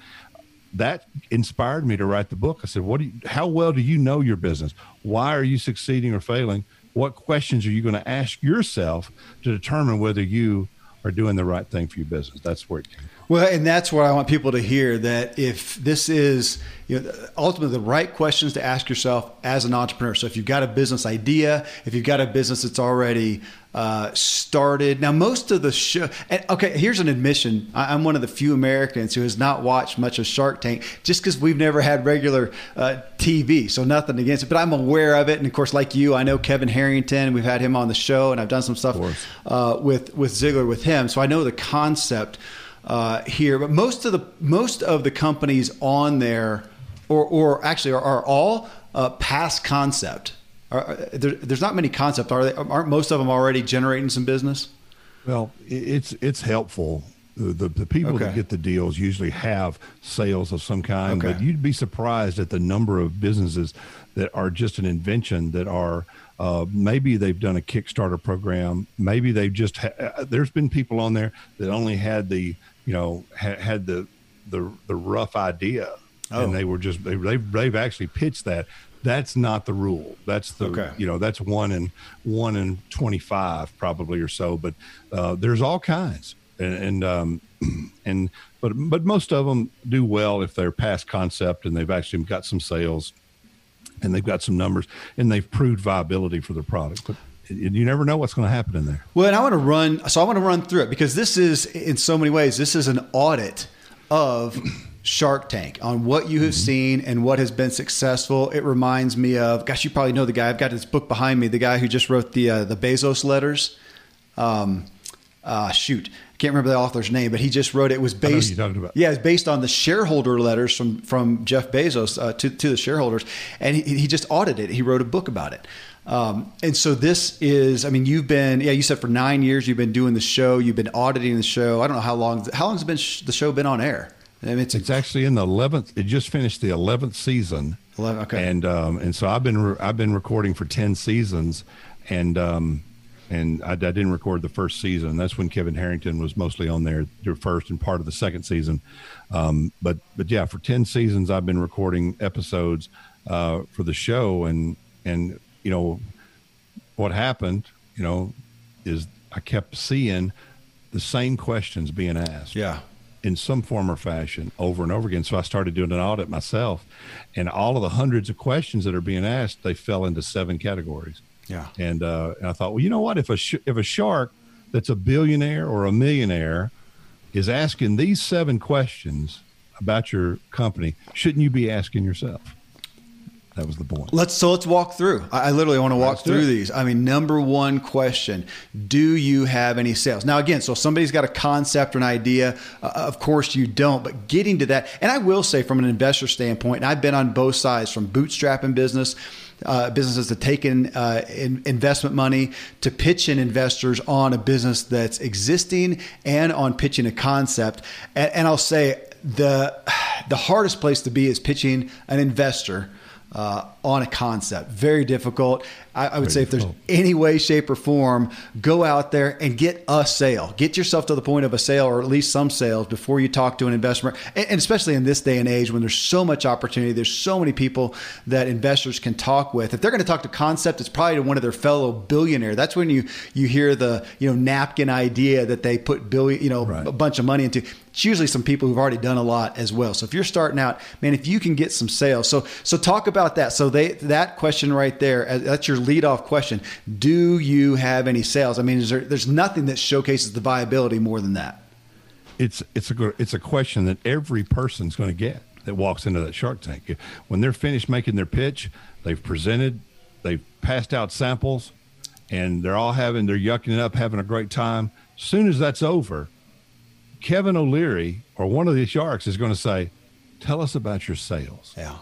that inspired me to write the book. I said, "What do you, how well do you know your business? Why are you succeeding or failing? What questions are you going to ask yourself to determine whether you are doing the right thing for your business?" That's where it came. Well, and that's what I want people to hear that if this is you know, ultimately the right questions to ask yourself as an entrepreneur. So if you've got a business idea, if you've got a business that's already uh, started. Now, most of the show, and okay, here's an admission. I, am one of the few Americans who has not watched much of Shark Tank just because we've never had regular uh, TV. So nothing against it, but I'm aware of it. And of course, like you, I know Kevin Harrington. We've had him on the show, and I've done some stuff uh, with with Ziglar with him. So I know the concept uh, here. But most of the most of the companies on there, or or actually are, are all uh, past concept. Are, there, there's not many concepts, are they? Aren't most of them already generating some business? Well, it's it's helpful. The, the, the people okay. that get the deals usually have sales of some kind, okay. but you'd be surprised at the number of businesses that are just an invention that are uh, maybe they've done a Kickstarter program. Maybe they've just ha- uh, there's been people on there that only had the you know ha- had the the the rough idea, oh. and they were just they, they've they've actually pitched that that's not the rule. That's the okay. you know that's one in one in twenty five probably or so. But uh, there's all kinds, and and, um, and but but most of them do well if they're past concept and they've actually got some sales, and they've got some numbers and they've proved viability for their product. But you never know what's going to happen in there. Well, and I want to run. So I want to run through it because this is in so many ways this is an audit of Shark Tank on what you have mm-hmm. seen and what has been successful. It reminds me of, gosh, you probably know the guy. I've got this book behind me. The guy who just wrote the uh, the Bezos letters. Um, uh, shoot, I can't remember the author's name, but he just wrote it. it was based. Yeah, it's based on the shareholder letters from from Jeff Bezos uh, to to the shareholders, and he, he just audited. it. He wrote a book about it. Um, and so this is, I mean, you've been, yeah, you said for nine years you've been doing the show, you've been auditing the show. I don't know how long, how long has been sh- the show been on air? It's, it's actually in the eleventh. It just finished the eleventh season. 11, okay. And um, and so I've been re- I've been recording for ten seasons, and um, and I, I, didn't record the first season. That's when Kevin Harrington was mostly on there, the first and part of the second season. Um, but but yeah, for ten seasons I've been recording episodes uh, for the show, and and you know what happened, you know, is I kept seeing the same questions being asked. Yeah in some form or fashion over and over again. So I started doing an audit myself, and all of the hundreds of questions that are being asked, they fell into seven categories. Yeah. And, uh, and I thought, well, you know what? If a sh- if a shark that's a billionaire or a millionaire is asking these seven questions about your company, shouldn't you be asking yourself? That was the point. Let's so let's walk through. I, I literally want to walk through these. I mean, number one question: Do you have any sales? Now, again, so somebody's got a concept or an idea. Uh, of course, you don't. But getting to that, and I will say, from an investor standpoint, and I've been on both sides, from bootstrapping business. Uh, businesses to take in, uh, in, investment money to pitch in investors on a business that's existing and on pitching a concept. And, and I'll say the the hardest place to be is pitching an investor uh, on a concept. Very difficult. I, I would Very say if there's any way, shape, or form, go out there and get a sale. Get yourself to the point of a sale or at least some sales before you talk to an investor. And, and especially in this day and age when there's so much opportunity, there's so many people that investors can talk with. If they're going to talk to concept, it's probably to one of their fellow billionaire. That's when you you hear the you know napkin idea that they put billion you know right. a bunch of money into it's usually some people who've already done a lot as well. So if you're starting out, man, if you can get some sales, so so talk about that. So they that question right there, uh, that's your lead off question. Do you have any sales? I mean, there, there's nothing that showcases the viability more than that. It's it's a it's a question that every person's going to get. that walks into that Shark Tank. When they're finished making their pitch, they've presented, they've passed out samples, and they're all having, they're yucking it up, having a great time. As soon as that's over, Kevin O'Leary or one of the sharks is going to say, Tell us about your sales. Yeah.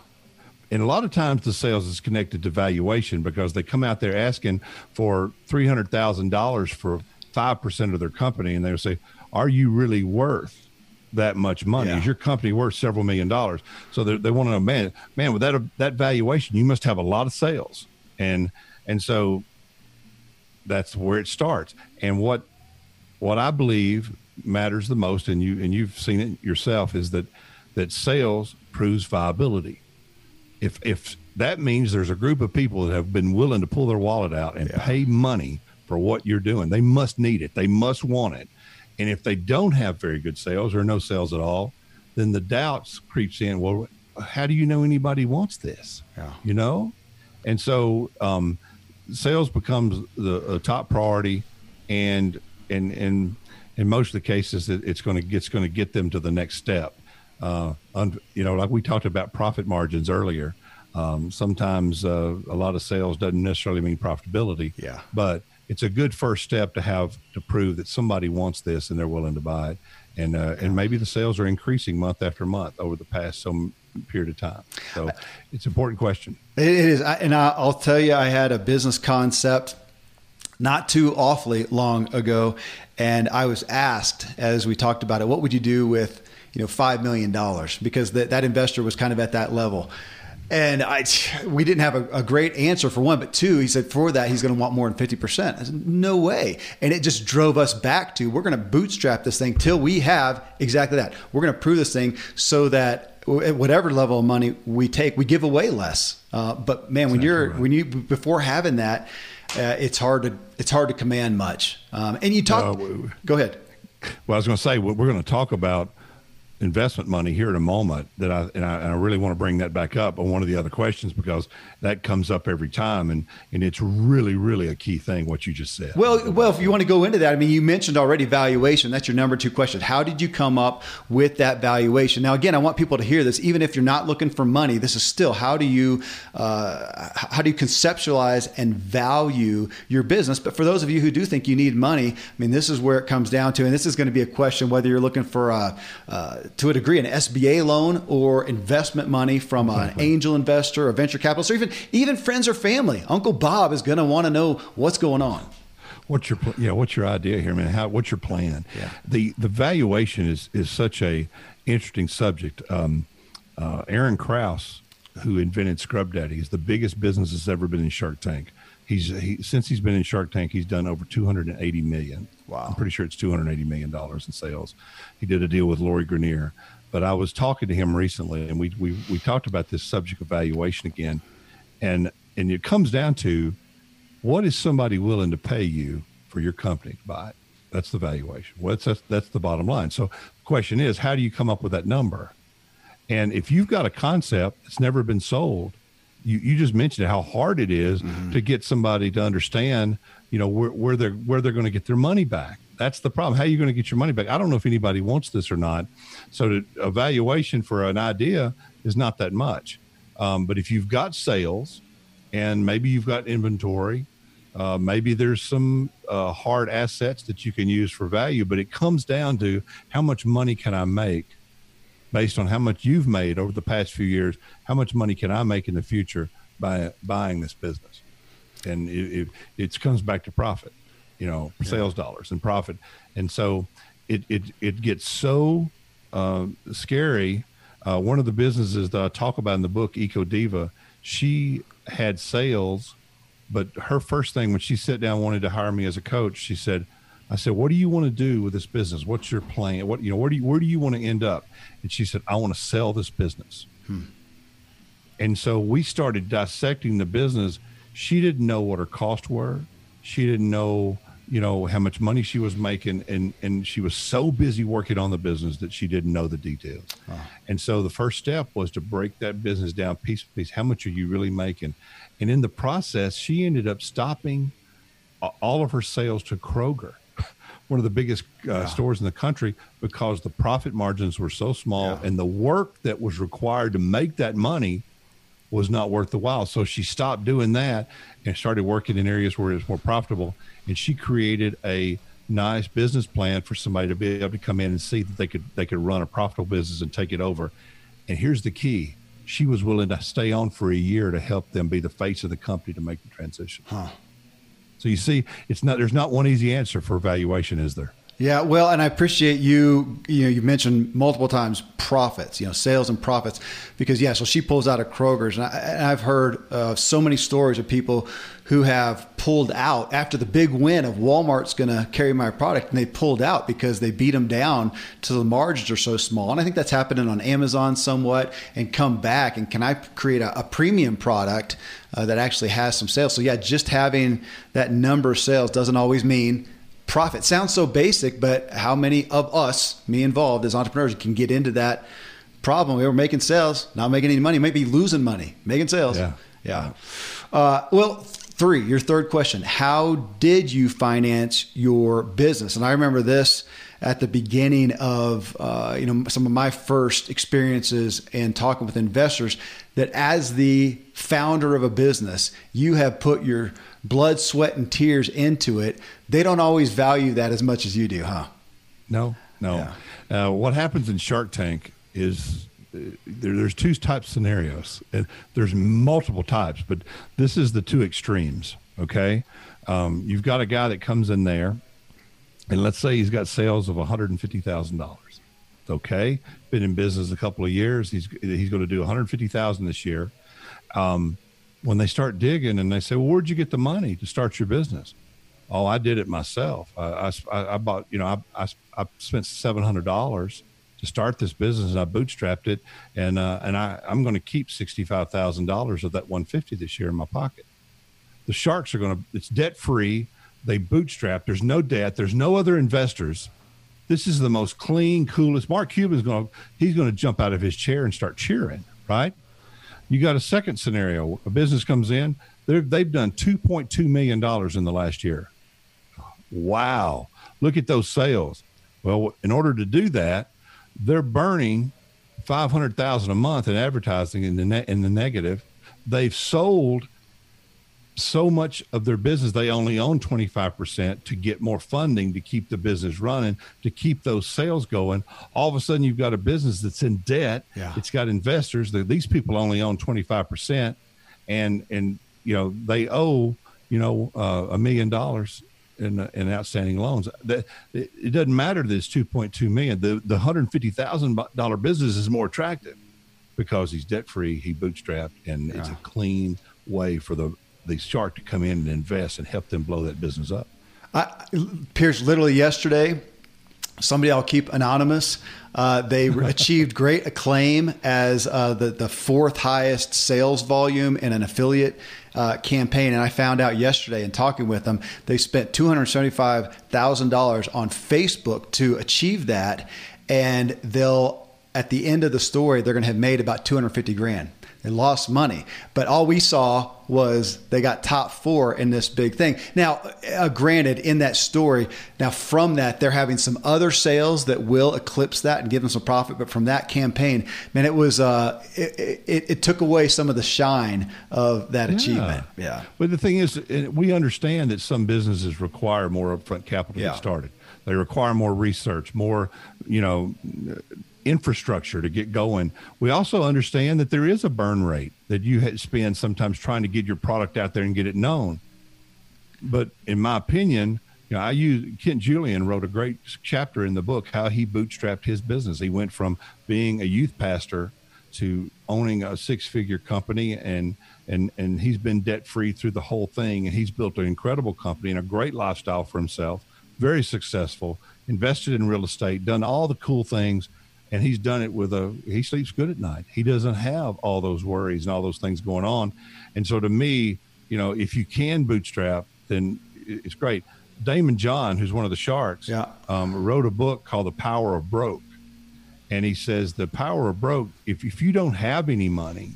And a lot of times the sales is connected to valuation because they come out there asking for $300,000 for 5% of their company. And they'll say, Are you really worth that much money? Yeah. Is your company worth several million dollars? So they, they want to know, man, man, with that, that valuation, you must have a lot of sales. And, and so that's where it starts. And what, what I believe matters the most, and you, and you've seen it yourself is that, that sales proves viability if if that means there's a group of people that have been willing to pull their wallet out and Yeah. pay money for what you're doing, they must need it. They must want it. And if they don't have very good sales or no sales at all, then the doubts creeps in. Well, how do you know anybody wants this? Yeah. You know, and so um, sales becomes the a top priority, and and and in most of the cases, it, it's going to it's going to get them to the next step. Uh, un, you know, like we talked about profit margins earlier. Um, sometimes uh, a lot of sales doesn't necessarily mean profitability. Yeah. But it's a good first step to have to prove that somebody wants this and they're willing to buy it. And uh, and maybe the sales are increasing month after month over the past some period of time. So it's an important question. It is, I, and I, I'll tell you, I had a business concept not too awfully long ago, and I was asked as we talked about it, what would you do with you know five million dollars? Because that that investor was kind of at that level. And I, we didn't have a, a great answer for one, but two, he said for that he's going to want more than fifty percent. I said, no way, and it just drove us back to we're going to bootstrap this thing till we have exactly that. We're going to prove this thing so that at whatever level of money we take, we give away less. Uh, but man, when you're right. when you before having that, uh, it's hard to it's hard to command much. Um, and you talk. Uh, go ahead. Well, I was going to say we're going to talk about investment money here in a moment. That I and, I and I really want to bring that back up on one of the other questions because that comes up every time, and and it's really really a key thing what you just said. Well, well, if you want to go into that, I mean, you mentioned already valuation. That's your number two question. How did you come up with that valuation? Now, again, I want people to hear this. Even if you're not looking for money, this is still how do you uh, how do you conceptualize and value your business? But for those of you who do think you need money, I mean, this is where it comes down to, and this is going to be a question whether you're looking for a, uh, to a degree an SBA loan or investment money from an angel investor or venture capitalist, or even even friends or family. Uncle Bob is going to want to know what's going on. What's your yeah? What's your idea here, man? How what's your plan? Yeah. The the valuation is is such a interesting subject. Um, uh, Aaron Krause, who invented Scrub Daddy, is the biggest business that's ever been in Shark Tank. He's he, since he's been in Shark Tank, he's done over two hundred and eighty million. Wow. I'm pretty sure it's two hundred eighty million dollars in sales. He did a deal with Lori Greiner, but I was talking to him recently, and we we we talked about this subject of valuation again, and and it comes down to what is somebody willing to pay you for your company to buy it? That's the valuation. What's that's, that's the bottom line. So the question is, how do you come up with that number? And if you've got a concept that's never been sold, you, you just mentioned how hard it is to get somebody to understand, you know, where, where they're where they're going to get their money back. That's the problem. How are you going to get your money back? I don't know if anybody wants this or not. So the evaluation for an idea is not that much. Um, but if you've got sales and maybe you've got inventory, uh, maybe there's some uh, hard assets that you can use for value, but it comes down to how much money can I make based on how much you've made over the past few years. How much money can I make in the future by buying this business? And it, it, it comes back to profit, you know, sales dollars and profit. And so it, it, it gets so uh, scary. Uh, one of the businesses that I talk about in the book, Eco Diva, she had sales but her first thing when she sat down wanted to hire me as a coach she said i said what do you want to do with this business? What's your plan? What you know where do you where do you want to end up? And she said i want to sell this business. Hmm. And so we started dissecting the business. She didn't know what her costs were. She didn't know you know how much money she was making. And and she was so busy working on the business that she didn't know the details. And so the first step was to break that business down piece by piece. How much are you really making? And in the process she ended up stopping all of her sales to kroger one of the biggest uh, stores in the country because the profit margins were so small yeah. and the work that was required to make that money was not worth the while. So she stopped doing that and started working in areas where it was more profitable. And she created a nice business plan for somebody to be able to come in and see that they could they could run a profitable business and take it over. And here's the key: she was willing to stay on for a year to help them be the face of the company to make the transition. Huh. So you see, it's not there's not one easy answer for evaluation, is there? Yeah, well, and I appreciate you. You know, you mentioned multiple times profits. You know, sales and profits, because yeah. So she pulls out of Kroger's, and, I, have heard uh, so many stories of people who have pulled out after the big win of Walmart's going to carry my product, and they pulled out because they beat them down to the margins are so small. And I think that's happening on Amazon somewhat, and come back and can I create a, a premium product uh, that actually has some sales? So yeah, just having that number of sales doesn't always mean profit sounds so basic, but how many of us, me involved as entrepreneurs, can get into that problem? We were making sales, not making any money, maybe losing money, making sales. Yeah. Yeah. Uh, well, three, your third question. How did you finance your business? And I remember this at the beginning of uh, you know some of my first experiences and talking with investors that as the founder of a business you have put your blood sweat and tears into it they don't always value that as much as you do huh no no yeah. uh, what happens in shark tank is uh, there, there's two types of scenarios and there's multiple types but this is the two extremes okay um, you've got a guy that comes in there and let's say he's got sales of $150,000. Okay, been in business a couple of years. He's he's going to do 150,000 this year. Um, when they start digging and they say, "Well, where'd you get the money to start your business?" Oh, I did it myself. I, I, I bought, you know, I, I, I spent seven hundred dollars to start this business, and I bootstrapped it, and uh, and I I'm going to keep sixty five thousand dollars of that one fifty this year in my pocket. The sharks are going to. It's debt free they bootstrap. There's no debt. There's no other investors. This is the most clean, coolest. Mark Cuban's going to he's going to jump out of his chair and start cheering, right? You got a second scenario. A business comes in. They've done 2.2 million dollars in the last year. Wow! Look at those sales. Well, in order to do that, they're burning 500,000 a month in advertising in the ne- in the negative. They've sold so much of their business they only own 25% to get more funding to keep the business running to keep those sales going. All of a sudden you've got a business that's in debt. Yeah. it's got investors. That these people only own 25% and and you know they owe you know uh, a million dollars in, in outstanding loans. That it, it doesn't matter that it's 2.2 million. The the $150,000 business is more attractive because he's debt free he bootstrapped and yeah. it's a clean way for the the shark to come in and invest and help them blow that business up. I, Pierce, literally yesterday, somebody I'll keep anonymous. Uh, they achieved great acclaim as uh, the the fourth highest sales volume in an affiliate uh, campaign. And I found out yesterday in talking with them, they spent two hundred seventy five thousand dollars on Facebook to achieve that, and they'll at the end of the story they're going to have made about two hundred fifty grand. They lost money, but all we saw was they got top four in this big thing. Now, uh, granted, in that story, now from that, they're having some other sales that will eclipse that and give them some profit. But from that campaign, man, it was uh, it, it, it took away some of the shine of that yeah. achievement. Yeah. But the thing is, we understand that some businesses require more upfront capital to yeah. get started. They require more research, more, you know, infrastructure to get going. We also understand that there is a burn rate that you spend sometimes trying to get your product out there and get it known. But in my opinion, you know, I use Kent Julian wrote a great chapter in the book how he bootstrapped his business. He went from being a youth pastor to owning a six-figure company and and and he's been debt free through the whole thing and he's built an incredible company and a great lifestyle for himself very successful invested in real estate done all the cool things and he's done it with a he sleeps good at night. He doesn't have all those worries and all those things going on. And so to me you know if you can bootstrap then it's great. Daymond John who's one of the sharks yeah. um, wrote a book called the power of broke. And he says the power of broke if, if you don't have any money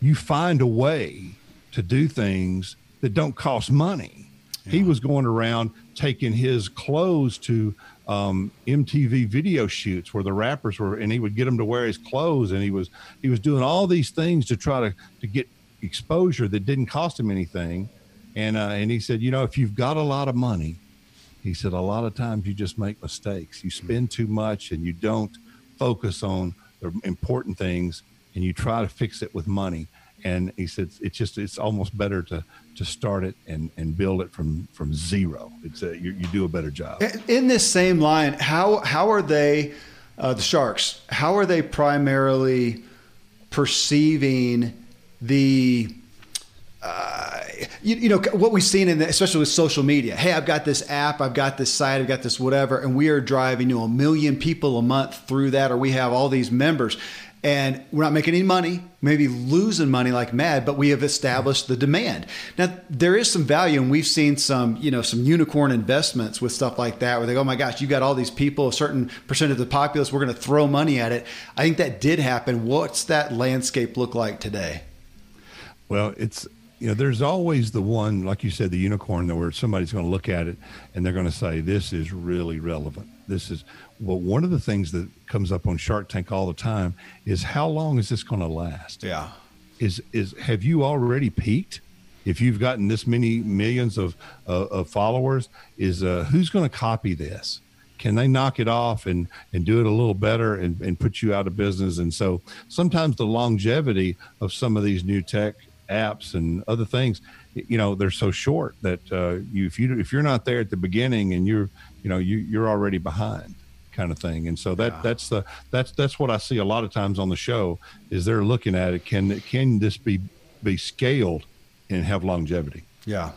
you find a way to do things that don't cost money. Yeah. He was going around taking his clothes to um, MTV video shoots where the rappers were, and he would get them to wear his clothes, and he was he was doing all these things to try to to get exposure that didn't cost him anything. And uh, and he said, you know, if you've got a lot of money, he said a lot of times you just make mistakes. You spend too much, and you don't focus on the important things, and you try to fix it with money. And he said it's just it's almost better to to start it and and build it from from zero. It's a, you, you do a better job. In this same line, how how are they uh, the sharks? How are they primarily perceiving the uh, you, you, know what we've seen in the, especially with social media hey i've got this app i've got this site i've got this whatever and we are driving you know a million people a month through that or we have all these members and we're not making any money, maybe losing money like mad, but we have established the demand. Now there is some value, and we've seen some, you know, some unicorn investments with stuff like that, where they go, "Oh my gosh, you got all these people, a certain percent of the populace, we're going to throw money at it." I think that did happen. What's that landscape look like today? Well, it's you know, there's always the one, like you said, the unicorn, where somebody's going to look at it and they're going to say, "This is really relevant." This is well, one of the things that comes up on Shark Tank all the time is how long is this going to last? Yeah. Is is have you already peaked? If you've gotten this many millions of uh, of followers, is uh, who's going to copy this? Can they knock it off and and do it a little better and, and put you out of business? And so sometimes the longevity of some of these new tech apps and other things, you know, they're so short that uh, you if you if you're not there at the beginning and you're you know you you're already behind kind of thing and so that yeah. that's the that's that's what i see a lot of times on the show is they're looking at it can can this be be scaled and have longevity yeah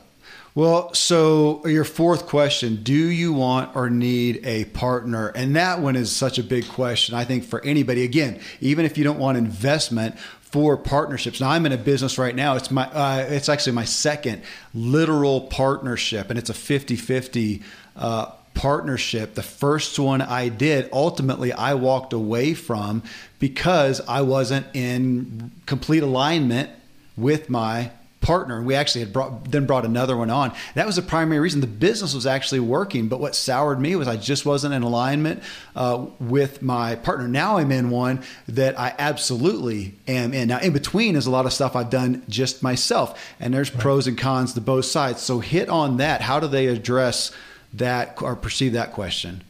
well so your fourth question do you want or need a partner and that one is such a big question i think for anybody again even if you don't want investment for partnerships. Now I'm in a business right now. It's my uh, it's actually my second literal partnership, and it's a 50-50 uh, partnership, the first one I did, ultimately I walked away from because I wasn't in complete alignment with my partner. We actually had brought, then brought another one on. That was the primary reason. The business was actually working, but what soured me was I just wasn't in alignment uh, with my partner. Now I'm in one that I absolutely am in. Now, in between is a lot of stuff I've done just myself, and there's right. pros and cons to both sides. So hit on that. How do they address? That or perceive that question?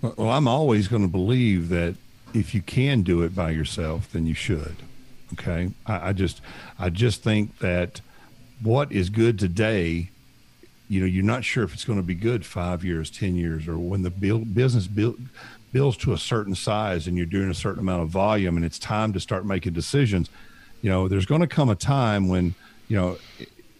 Well, I'm always going to believe that if you can do it by yourself, then you should. Okay, I, I just I just think that what is good today, you know, you're not sure if it's going to be good five years, ten years, or when the build, business build, builds to a certain size and you're doing a certain amount of volume and it's time to start making decisions. You know, there's going to come a time when you know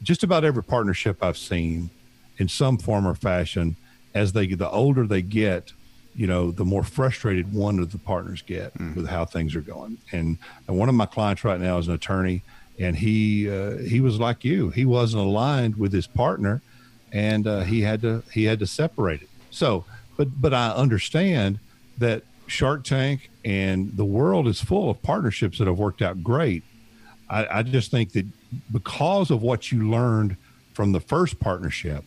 just about every partnership I've seen in some form or fashion as they the older they get you know the more frustrated one of the partners get mm. with how things are going. And, and one of my clients right now is an attorney and he uh, he was like you. He wasn't aligned with his partner and uh, he had to he had to separate it. So but but i understand that shark tank and the world is full of partnerships that have worked out great. I, I just think that because of what you learned from the first partnership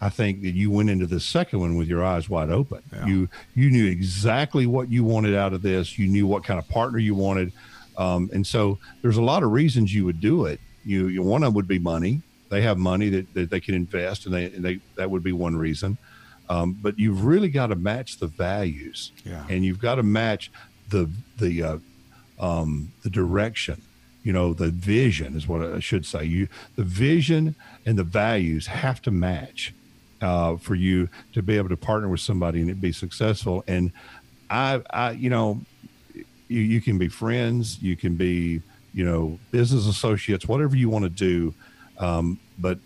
I think that you went into the second one with your eyes wide open. Yeah. You you knew exactly what you wanted out of this. You knew what kind of partner you wanted, um, and so there's a lot of reasons you would do it. You, you one of them would be money. They have money that, that they can invest, and they, and they that would be one reason. Um, but you've really got to match the values, yeah. and you've got to match the the uh, um, the direction you know the vision is what i should say you the vision and the values have to match uh, for you to be able to partner with somebody and it be successful. And I, I you know, you, you can be friends, you can be, you know, business associates, whatever you want to do. Um, but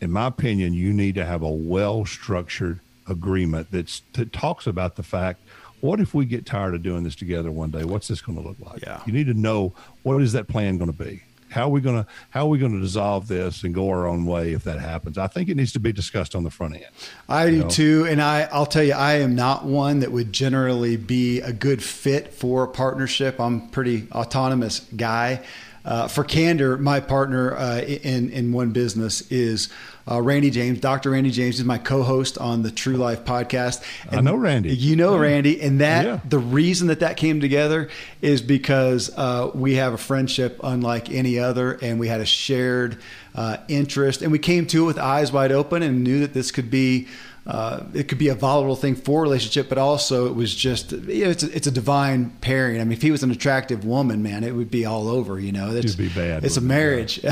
in my opinion, you need to have a well structured agreement that's, that talks about the fact what if we get tired of doing this together one day? What's this going to look like? Yeah. You need to know what is that plan going to be? How are we going to how are we going to dissolve this and go our own way if that happens? I think it needs to be discussed on the front end. I do know? too, and I I'll tell you, I am not one that would generally be a good fit for a partnership. I'm pretty autonomous guy. Uh, for candor, my partner uh, in in one business is uh, Randy James. Dr. Randy James is my co-host on the True Life podcast. And I know Randy. You know Randy, and that yeah. the reason that that came together is because uh, we have a friendship unlike any other, and we had a shared uh, interest, and we came to it with eyes wide open and knew that this could be uh, it could be a volatile thing for a relationship, but also it was just you know, it's a, it's a divine pairing. I mean, if he was an attractive woman, man, it would be all over. You know, it's, It'd be bad. It's a marriage.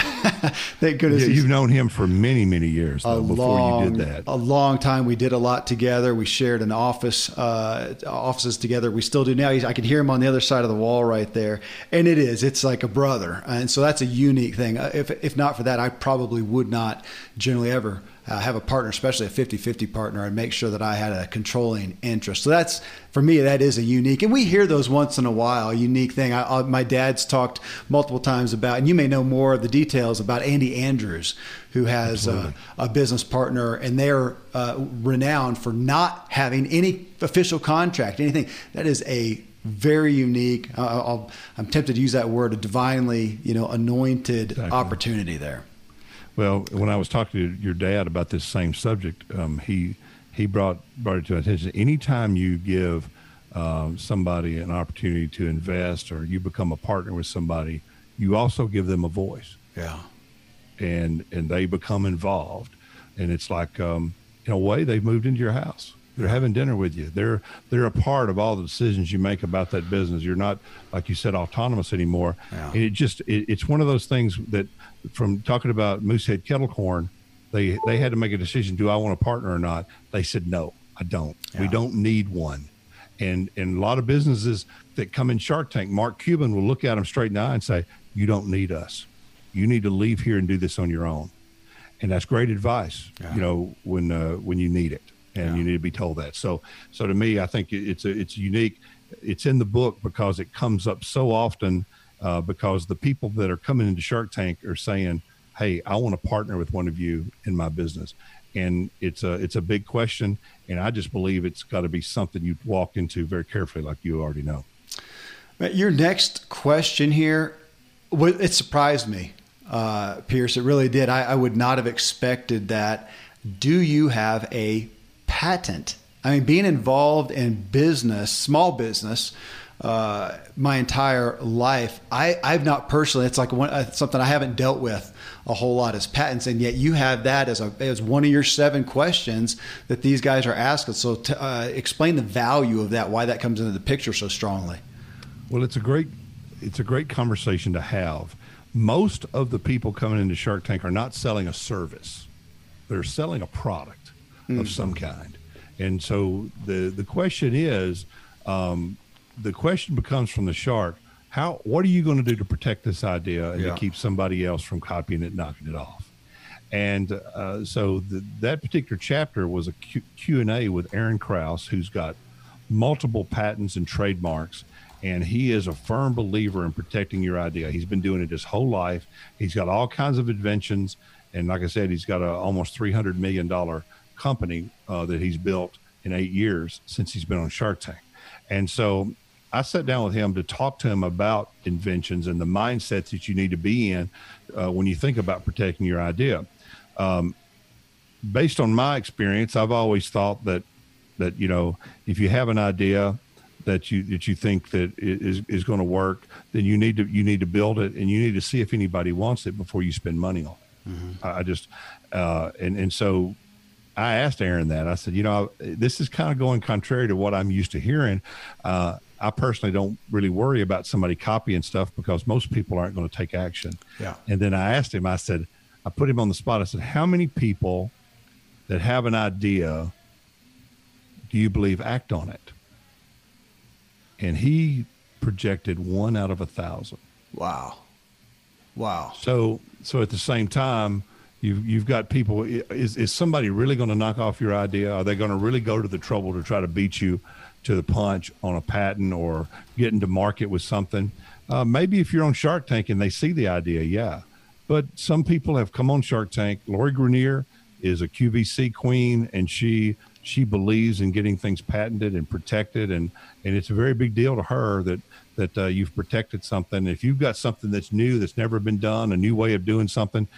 Thank goodness. Yeah, you've known him for many many years though, before long, you did that. A long time. We did a lot together. We shared an office uh, offices together. We still do now. He's, I can hear him on the other side of the wall right there, and it is. It's like a brother, and so that's a unique thing. Uh, if if not for that, I probably would not generally ever uh, have a partner, especially a 50 50 partner, and make sure that I had a controlling interest. So that's, for me, that is a unique, and we hear those once in a while, a unique thing. I, I, my dad's talked multiple times about, and you may know more of the details about Andy Andrews, who has a, a, business partner, and they're uh, renowned for not having any official contract, anything. That is a very unique. Uh, i am tempted to use that word, a divinely, you know, anointed exactly. opportunity there. Well, when I was talking to your dad about this same subject, um, he he brought brought it to attention. Anytime you give um, somebody an opportunity to invest, or you become a partner with somebody, you also give them a voice. Yeah, and and they become involved, and it's like um, in a way they've moved into your house. They're having dinner with you. They're they're a part of all the decisions you make about that business. You're not like you said autonomous anymore. Yeah. And it just it, it's one of those things that from talking about Moosehead kettle corn, they they had to make a decision: do I want a partner or not? They said no, I don't. Yeah. We don't need one. And and a lot of businesses that come in Shark Tank, Mark Cuban will look at them straight in the eye and say, "You don't need us. You need to leave here and do this on your own." And that's great advice. Yeah. You know when uh, when you need it, and yeah. you need to be told that. So so to me, I think it's a, it's unique. It's in the book because it comes up so often uh, because the people that are coming into Shark Tank are saying, "Hey, I want to partner with one of you in my business," and it's a it's a big question, and I just believe it's got to be something you walk into very carefully, like you already know. Your next question here, it surprised me, uh, Pierce. It really did. I, I would not have expected that. Do you have a patent? I mean, being involved in business, small business, uh, my entire life. I, I've not personally, it's like one, uh, something I haven't dealt with a whole lot as patents, and yet you have that as a as one of your seven questions that these guys are asking. So, to, uh, explain the value of that, why that comes into the picture so strongly. Well, it's a great it's a great conversation to have. Most of the people coming into Shark Tank are not selling a service; they're selling a product mm. of some kind. And so the the question is, um, the question becomes from the shark how what are you going to do to protect this idea and yeah. to keep somebody else from copying it knocking it off? And uh, so the, that particular chapter was a Q, q&a with Aaron Krause who's got multiple patents and trademarks and he is a firm believer in protecting your idea. He's been doing it his whole life. He's got all kinds of inventions and like i said he's got a almost 300 million dollar company uh, that he's built in eight years since he's been on shark tank. And so I sat down with him to talk to him about inventions and the mindsets that you need to be in uh, when you think about protecting your idea. Um, based on my experience, I've always thought that that you know if you have an idea that you that you think that is is going to work, then you need to you need to build it and you need to see if anybody wants it before you spend money on it. Mm-hmm. I just uh, and and so I asked Aaron that. I said, you know, this is kind of going contrary to what I'm used to hearing. Uh, I personally don't really worry about somebody copying stuff because most people aren't going to take action. Yeah. And then I asked him, I said, I put him on the spot. I said, how many people that have an idea do you believe act on it? And he projected one out of a thousand. Wow. Wow. So, so at the same time, you've, you've got people, is, is somebody really going to knock off your idea? Are they going to really go to the trouble to try to beat you to the punch on a patent or getting to market with something. Uh, maybe if you're on Shark Tank and they see the idea, yeah. But some people have come on Shark Tank. Lori Greiner is a QVC queen, and she she believes in getting things patented and protected, and and it's a very big deal to her that that uh, you've protected something. If you've got something that's new, that's never been done, a new way of doing something,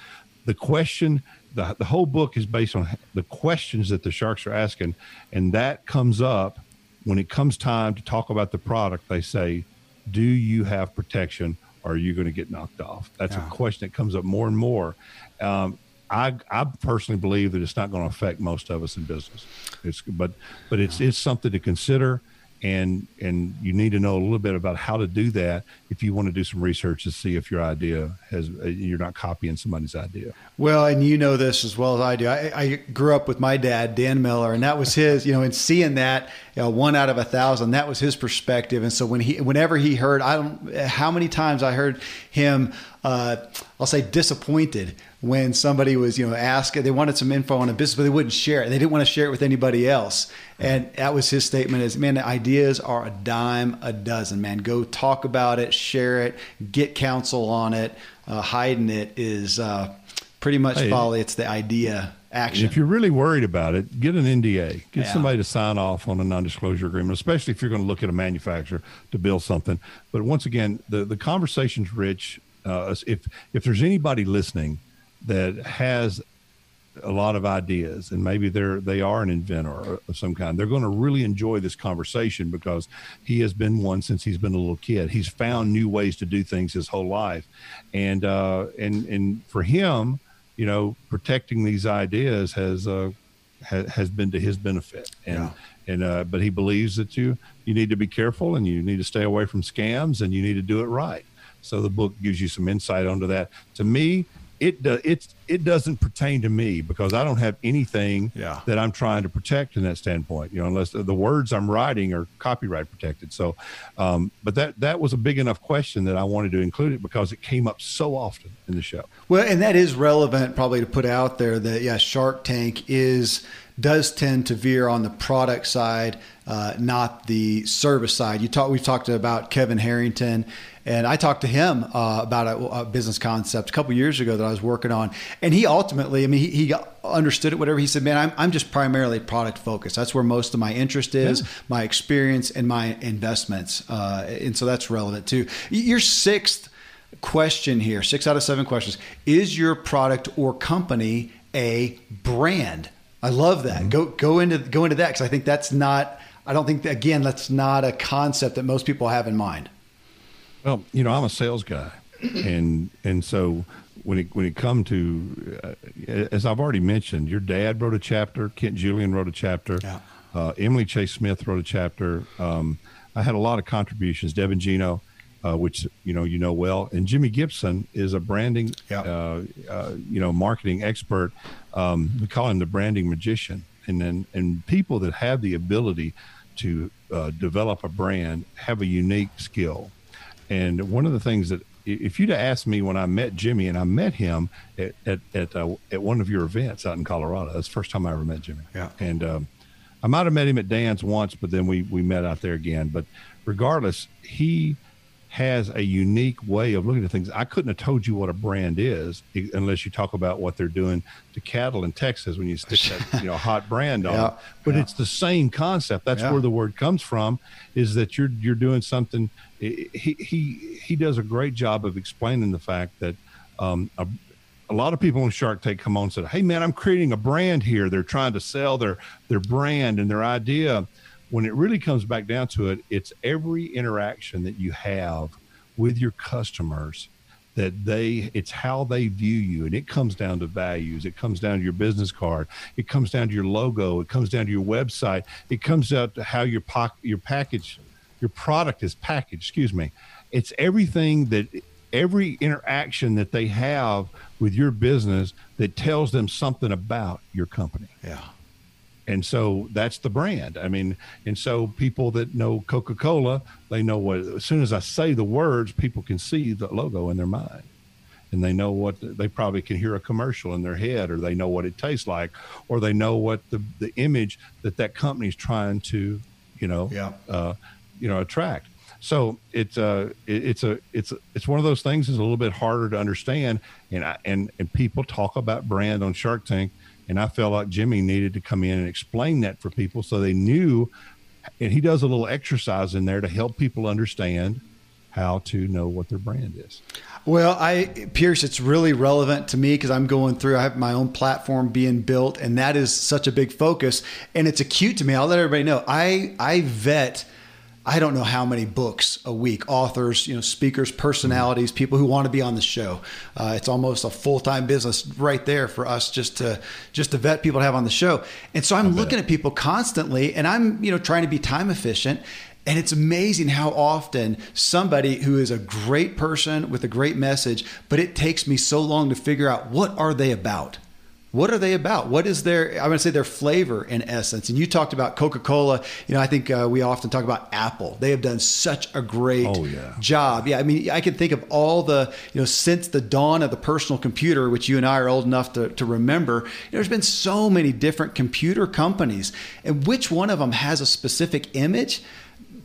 the question, the, the whole book is based on the questions that the sharks are asking. And that comes up when it comes time to talk about the product. They say, Do you have protection? Or are you going to get knocked off? That's yeah. a question that comes up more and more. Um, I, I personally believe that it's not going to affect most of us in business. It's, but but it's it's something to consider and and you need to know a little bit about how to do that if you want to do some research to see if your idea has uh, you're not copying somebody's idea. Well and you know this as well as i do. I, I grew up with my dad dan miller and that was his you know and seeing that you know, one out of a thousand that was his perspective. And so when he whenever he heard i don't how many times i heard him uh, i'll say disappointed when somebody was, you know, asking, they wanted some info on a business, but they wouldn't share it. They didn't want to share it with anybody else. And that was his statement is, man, the ideas are a dime a dozen, man. Go talk about it, share it, get counsel on it. Uh, hiding it is uh, pretty much hey, folly. It's the idea action. If you're really worried about it, get an NDA. Get yeah. somebody to sign off on a non-disclosure agreement, especially if you're going to look at a manufacturer to build something. But once again, the the conversation's rich. Uh, if if there's anybody listening – that has a lot of ideas and maybe they're they are an inventor of some kind they're going to really enjoy this conversation because he has been one since he's been a little kid. He's found new ways to do things his whole life. And uh and and for him you know protecting these ideas has uh ha, has been to his benefit. And yeah. and uh but he believes that you you need to be careful and you need to stay away from scams and you need to do it right. So the book gives you some insight onto that. To me it does it's it doesn't pertain to me because I don't have anything yeah. that I'm trying to protect in that standpoint. You know, unless the, the words I'm writing are copyright protected. So, um, but that that was a big enough question that I wanted to include it because it came up so often in the show. Well, and that is relevant probably to put out there that yeah, Shark Tank is does tend to veer on the product side, uh, not the service side. You talk we've talked about Kevin Harrington and I talked to him uh, about a, a, business concept a couple years ago that I was working on. And he ultimately, I mean, he, he understood it, whatever. He said, man, I'm, I'm just primarily product focused. That's where most of my interest is, yeah. my experience, and my investments. Uh, and so that's relevant too. Your sixth question here, six out of seven questions, is your product or company a brand? I love that. Mm-hmm. Go go into go into that because I think that's not. I don't think that, again that's not a concept that most people have in mind. Well, you know, I'm a sales guy, and and so when it when it come to, uh, as I've already mentioned, your dad wrote a chapter, Kent Julian wrote a chapter, yeah. uh, Emily Chase Smith wrote a chapter. Um, I had a lot of contributions. Devin Gino, uh, which you know you know well, and Jimmy Gibson is a branding, yeah. Uh, uh, you know, marketing expert. Um, we call him the branding magician, and then and people that have the ability to uh, develop a brand have a unique skill and one of the things that if you'd asked me when I met Jimmy, and I met him at at at, uh, at, one of your events out in Colorado, that's the first time I ever met Jimmy. Yeah. And um, I might have met him at Dan's once, but then we we met out there again. But regardless, he has a unique way of looking at things. I couldn't have told you what a brand is unless you talk about what they're doing to cattle in Texas when you stick that you know hot brand on. Yeah, but yeah. it's the same concept. That's yeah. where the word comes from. Is that you're you're doing something he he he does a great job of explaining the fact that um, a, a lot of people on Shark Tank come on and say, "Hey, man, I'm creating a brand here. They're trying to sell their their brand and their idea." When it really comes back down to it, it's every interaction that you have with your customers that they it's how they view you and it comes down to values it comes down to your business card it comes down to your logo it comes down to your website it comes down to how your poc- your package your product is packaged, excuse me. It's everything that every interaction that they have with your business that tells them something about your company. Yeah. And so that's the brand. I mean, and so people that know Coca Cola, they know what, as soon as I say the words, people can see the logo in their mind. And they know what they probably can hear a commercial in their head, or they know what it tastes like, or they know what the, the image that that company is trying to, you know, yeah. uh, you know attract. So it's uh it, it's a it's it's one of those things is a little bit harder to understand, and I, and and people talk about brand on Shark Tank, and I felt like Jimmy needed to come in and explain that for people so they knew. And he does a little exercise in there to help people understand how to know what their brand is. Well, I Pierce, it's really relevant to me because I'm going through. I have my own platform being built, and that is such a big focus, and it's acute to me. I'll let everybody know. I I vet. I don't know how many books a week, authors, you know, speakers, personalities, people who want to be on the show. Uh, it's almost a full time business right there for us just to just to vet people to have on the show. And so I'm looking at people constantly, and I'm you know trying to be time efficient. And it's amazing how often somebody who is a great person with a great message, but it takes me so long to figure out what are they about? What are they about? What is their, I'm going to say their flavor in essence. And you talked about Coca Cola. You know, I think uh, we often talk about Apple. They have done such a great oh, yeah. job. Yeah. I mean, I can think of all the, you know, since the dawn of the personal computer, which you and I are old enough to, to remember, you know, there's been so many different computer companies. And which one of them has a specific image?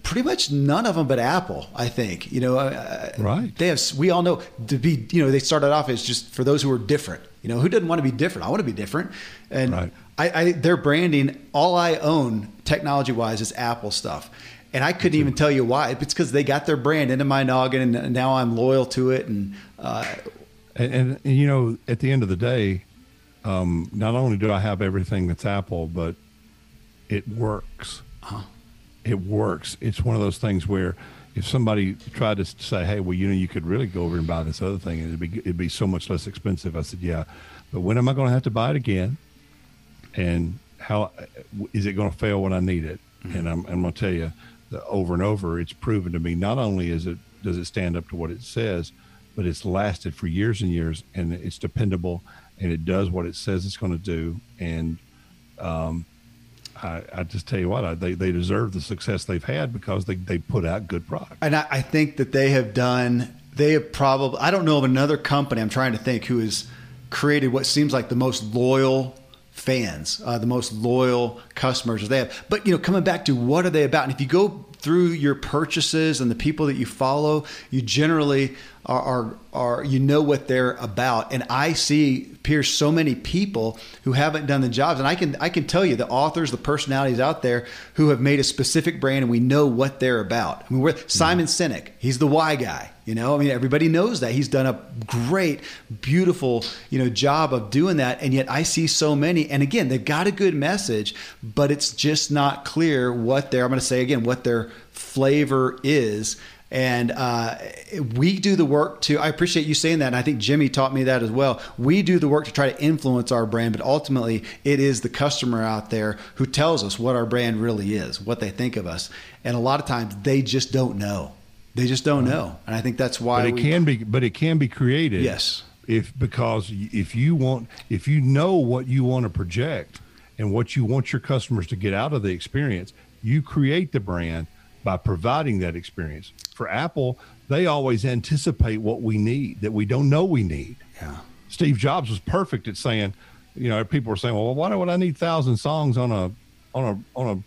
pretty much none of them but Apple, I think. You know, uh, right? They have. We all know to be. You know, they started off as just for those who are different. You know, who doesn't want to be different? I want to be different. And right. I, I, their branding, all I own technology wise is Apple stuff. And I couldn't even tell you why. It's because they got their brand into my noggin, and now I'm loyal to it. And, uh, and, and, and you know, at the end of the day, um, not only do I have everything that's Apple, but it works. Uh-huh it works. It's one of those things where if somebody tried to say, "Hey, well, you know, you could really go over and buy this other thing, and it'd be it'd be so much less expensive," I said, "Yeah, but when am I going to have to buy it again? And how is it going to fail when I need it?" Mm-hmm. And I'm, I'm going to tell you, that over and over, it's proven to me not only is it does it stand up to what it says, but it's lasted for years and years, and it's dependable, and it does what it says it's going to do, and um, I, I, just tell you what, I, they, they deserve the success they've had because they, they put out good product. And I, I, think that they have done, they have probably, I don't know of another company, I'm trying to think, who has created what seems like the most loyal fans, uh, the most loyal customers they have. But, you know, coming back to what are they about? And if you go through your purchases and the people that you follow, you generally are, are, are, you know what they're about. And I see Pierce so many people who haven't done the jobs, and I can I can tell you the authors, the personalities out there who have made a specific brand, and we know what they're about. I mean, we're, mm-hmm. Simon Sinek, he's the why guy. You know, I mean, everybody knows that he's done a great, beautiful, you know, job of doing that. And yet, I see so many. And again, they've got a good message, but it's just not clear what they're. I'm going to say again what their flavor is. And uh, we do the work to, I appreciate you saying that. And I think Jimmy taught me that as well. We do the work to try to influence our brand, but ultimately it is the customer out there who tells us what our brand really is, what they think of us. And a lot of times they just don't know. They just don't know, and I think that's why. But it we, can be, but it can be created. Yes. If because if you want, if you know what you want to project and what you want your customers to get out of the experience, you create the brand by providing that experience. For Apple, they always anticipate what we need that we don't know we need. Yeah. Steve Jobs was perfect at saying, you know, people were saying, well, why would I need thousand songs on a on a on a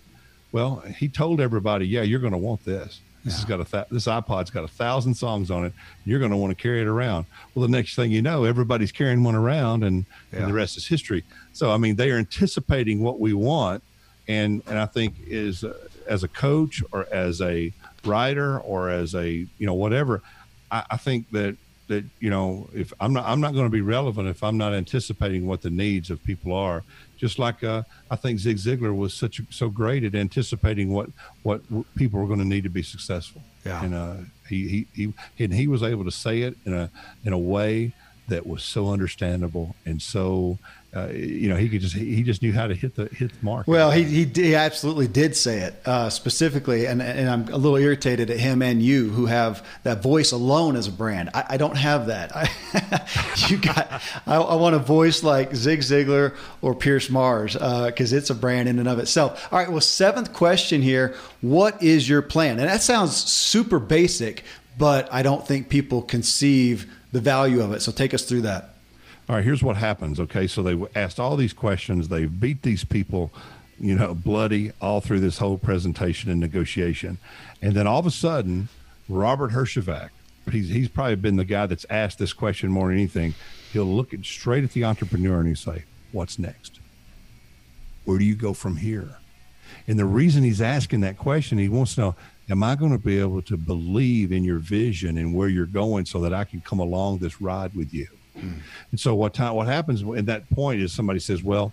well, he told everybody, yeah, you're going to want this. This yeah. has got a th- this iPod's got a thousand songs on it. You're going to want to carry it around. Well, the next thing you know, everybody's carrying one around, and, yeah. and the rest is history. So, I mean, they are anticipating what we want, and and I think is uh, as a coach or as a writer or as a you know whatever, I, I think that that you know if I'm not I'm not going to be relevant if I'm not anticipating what the needs of people are just like uh, I think Zig Ziglar was such so great at anticipating what what people were going to need to be successful. Yeah, and uh, he, he he and he was able to say it in a in a way that was so understandable and so uh, you know, he could just he just knew how to hit the hit the mark. Well, he he, he absolutely did say it uh, specifically, and and I'm a little irritated at him and you who have that voice alone as a brand. I, I don't have that. I, you got. I, I, want a voice like Zig Ziglar or Pierce Marrs because uh, it's a brand in and of itself. All right. Well, seventh question here: What is your plan? And that sounds super basic, but I don't think people conceive the value of it. So take us through that all right, here's what happens. Okay, so they asked all these questions. They beat these people, you know, bloody all through this whole presentation and negotiation. And then all of a sudden, Robert Herjavec, he's, he's probably been the guy that's asked this question more than anything. He'll look at, straight at the entrepreneur and he'll say, What's next? Where do you go from here? And the reason he's asking that question, he wants to know am I going to be able to believe in your vision and where you're going so that I can come along this ride with you? Mm. And so what time, what happens at that point is somebody says, well,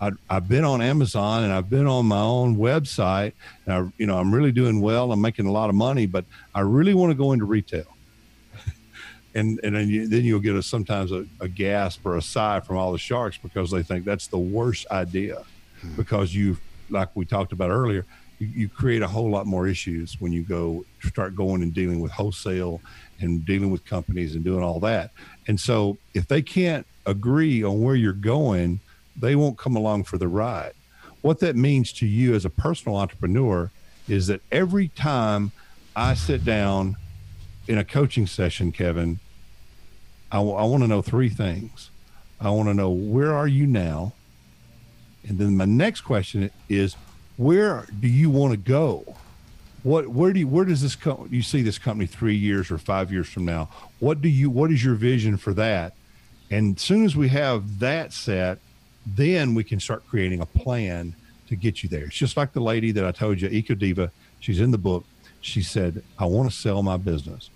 I, have been on Amazon and I've been on my own website and I, you know, I'm really doing well. I'm making a lot of money, but I really want to go into retail. and and then, you, then you'll get a, sometimes a, a, gasp or a sigh from all the sharks because they think that's the worst idea hmm. because you, like we talked about earlier, you, you create a whole lot more issues when you go start going and dealing with wholesale and dealing with companies and doing all that. And so if they can't agree on where you're going, they won't come along for the ride. What that means to you as a personal entrepreneur is that every time I sit down in a coaching session, Kevin, I, w- I want to know three things. I want to know where are you now? And then my next question is, where do you want to go? What, where do you, where does this co- you see this company three years or five years from now? What do you, what is your vision for that? And as soon as we have that set, then we can start creating a plan to get you there. It's just like the lady that I told you, Eco Diva. She's in the book. She said, I want to sell my business.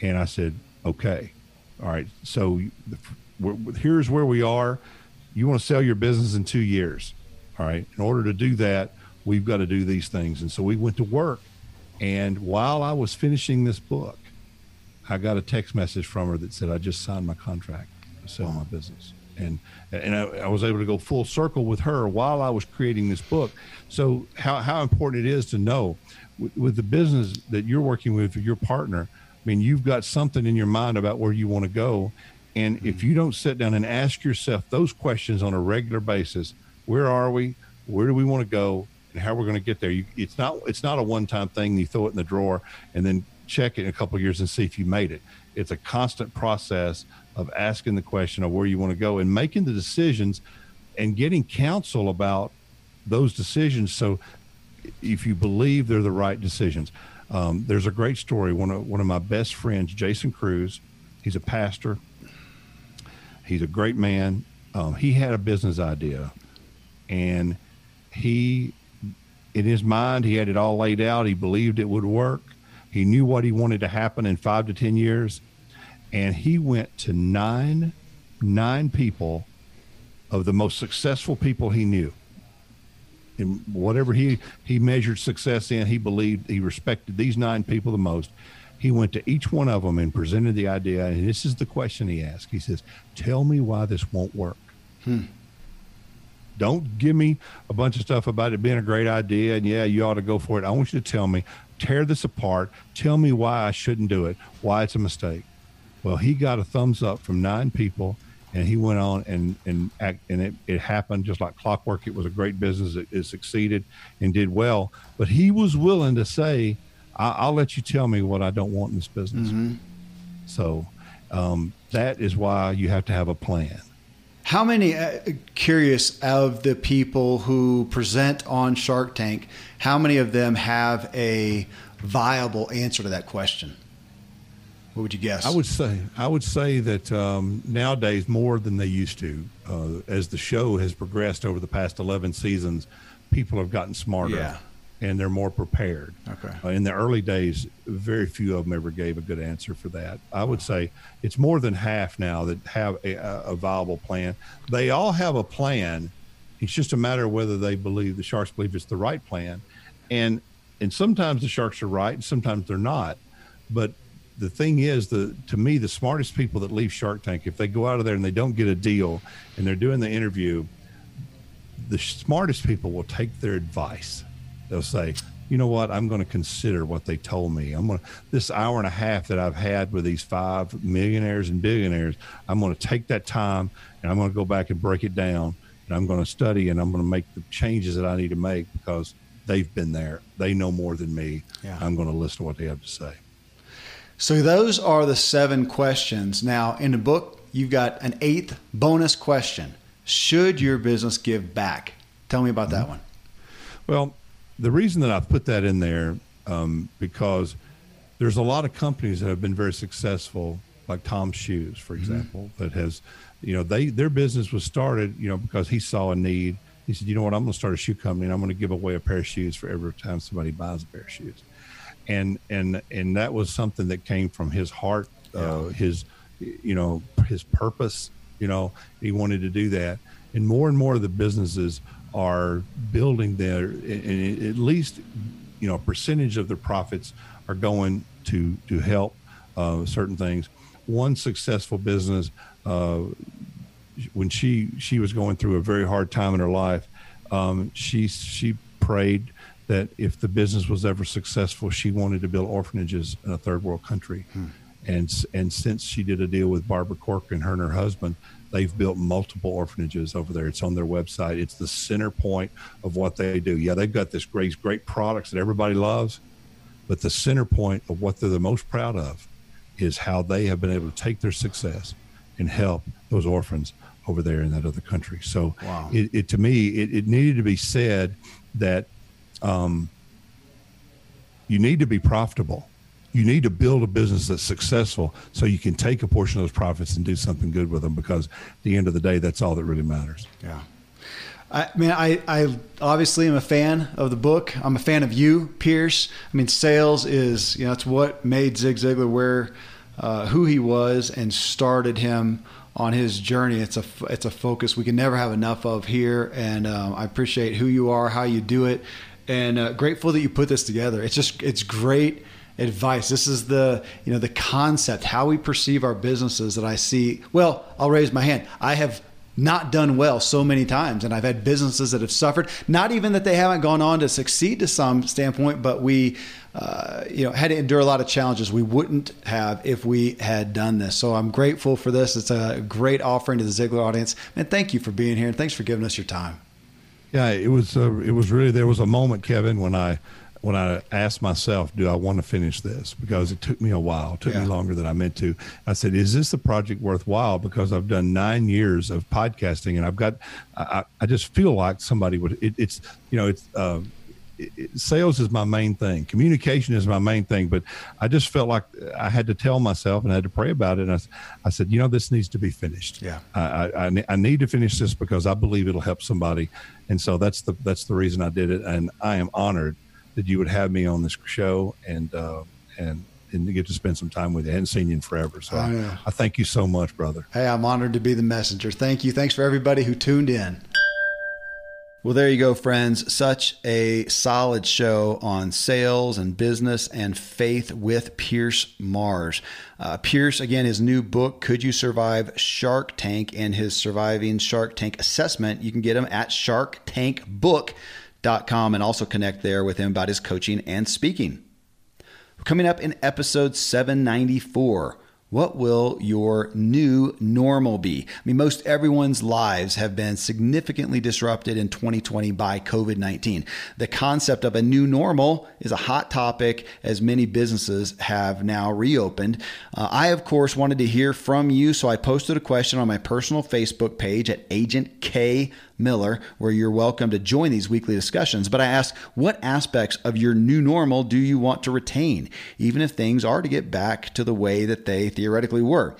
And I said, okay. All right. So here's where we are. You want to sell your business in two years. All right. In order to do that, we've got to do these things. And so we went to work. And while I was finishing this book, I got a text message from her that said, I just signed my contract to sell my business. And, and I, I was able to go full circle with her while I was creating this book. So, how, how important it is to know with, with the business that you're working with, your partner, I mean, you've got something in your mind about where you want to go. And mm-hmm. if you don't sit down and ask yourself those questions on a regular basis, where are we? Where do we want to go? And how we're going to get there? You, it's not it's not a one time thing. You throw it in the drawer and then check it in a couple years and see if you made it. It's a constant process of asking the question of where you want to go and making the decisions and getting counsel about those decisions. So if you believe they're the right decisions. Um, there's a great story. One of one of my best friends, Jason Cruz, he's a pastor. He's a great man. Um, he had a business idea, and he, in his mind, he had it all laid out. He believed it would work. He knew what he wanted to happen in five to ten years, and he went to nine, nine people, of the most successful people he knew in whatever he he measured success in, he believed he respected these nine people the most. He went to each one of them and presented the idea, and this is the question he asked. He says, "Tell me why this won't work." Hmm. Don't give me a bunch of stuff about it being a great idea and yeah, you ought to go for it. I want you to tell me, tear this apart. Tell me why I shouldn't do it, why it's a mistake. Well, he got a thumbs up from nine people and he went on and and act, and it, it happened just like clockwork. It was a great business. It, it succeeded and did well. But he was willing to say, I, will let you tell me what I don't want in this business." Mm-hmm. So um, that is why you have to have a plan. How many, uh, curious, of the people who present on Shark Tank, how many of them have a viable answer to that question? What would you guess? I would say I would say that um, nowadays more than they used to. Uh, as the show has progressed over the past eleven seasons, people have gotten smarter. Yeah. And they're more prepared. Okay. Uh, in the early days, very few of them ever gave a good answer for that. I would say it's more than half now that have a, a viable plan. They all have a plan. It's just a matter of whether they believe the sharks believe it's the right plan, and and sometimes the sharks are right, and sometimes they're not. But the thing is, the to me, the smartest people that leave Shark Tank, if they go out of there and they don't get a deal, and they're doing the interview, the smartest people will take their advice. They'll say, you know what, I'm going to consider what they told me. I'm going to this hour and a half that I've had with these five millionaires and billionaires. I'm going to take that time and I'm going to go back and break it down, and I'm going to study and I'm going to make the changes that I need to make because they've been there. They know more than me. Yeah. I'm going to listen to what they have to say. So those are the seven questions. Now, in the book, you've got an eighth bonus question. Should your business give back? Tell me about that mm-hmm. one. Well, the reason that I've put that in there um, because there's a lot of companies that have been very successful, like Tom's Shoes, for mm-hmm. example, mm-hmm. that has, you know, they their business was started, you know, because he saw a need. He said, you know what, I'm going to start a shoe company and I'm going to give away a pair of shoes for every time somebody buys a pair of shoes. and and and that was something that came from his heart, uh, his you know his purpose. You know, he wanted to do that, and more and more of the businesses are building their, and at least you know, a percentage of their profits are going to to help uh, certain things. One successful business, uh, when she she was going through a very hard time in her life, um, she she prayed that if the business was ever successful, she wanted to build orphanages in a third world country. Hmm. And and since she did a deal with Barbara Corcoran, her and her husband, they've built multiple orphanages over there. It's on their website. It's the center point of what they do. Yeah, they've got this great great products that everybody loves, but the center point of what they're the most proud of is how they have been able to take their success and help those orphans over there in that other country. So wow. it, it, to me, it, it, needed to be said that um, you need to be profitable. You need to build a business that's successful so you can take a portion of those profits and do something good with them because at the end of the day, that's all that really matters. Yeah. I mean, I, I obviously am a fan of the book. I'm a fan of you, Pierce. I mean, sales is, you know, it's what made Zig Ziglar where, uh, who he was and started him on his journey. It's a it's a focus we can never have enough of here, and um, I appreciate who you are, how you do it, and uh, grateful that you put this together. It's just it's great advice. This is the you know the concept, how we perceive our businesses that I see. Well, I'll raise my hand. I have not done well so many times and i've had businesses that have suffered not even that they haven't gone on to succeed to some standpoint but we uh, you know, had to endure a lot of challenges we wouldn't have if we had done this. So I'm grateful for this. It's a great offering to the Ziglar audience. And thank you for being here and thanks for giving us your time. Yeah, it was. Uh, it was really. There was a moment, Kevin, when I when I asked myself, "Do I want to finish this?" Because it took me a while. It took yeah. me longer than I meant to. I said, "Is this the project worthwhile?" Because I've done nine years of podcasting, and I've got. I, I just feel like somebody would. It, it's you know it's. Uh, sales is my main thing. Communication is my main thing. But I just felt like I had to tell myself and I had to pray about it. And I, I said, you know, this needs to be finished. Yeah. I, I, I need to finish this because I believe it'll help somebody. And so that's the, that's the reason I did it. And I am honored that you would have me on this show and, uh, and, and to get to spend some time with you. I hadn't seen you in forever. So I, I thank you so much, brother. Hey, I'm honored to be the messenger. Thank you. Thanks for everybody who tuned in. Well, there you go, friends. Such a solid show on sales and business and faith with Pierce Marrs. Uh, Pierce, again, his new book, Could You Survive Shark Tank, and his surviving Shark Tank assessment. You can get him at sharktankbook.com and also connect there with him about his coaching and speaking. Coming up in episode 794. What will your new normal be? I mean, most everyone's lives have been significantly disrupted in 2020 by COVID 19. The concept of a new normal is a hot topic as many businesses have now reopened. Uh, I, of course, wanted to hear from you, so I posted a question on my personal Facebook page at Agent K Miller, where you're welcome to join these weekly discussions. But I ask, what aspects of your new normal do you want to retain, even if things are to get back to the way that they theoretically were?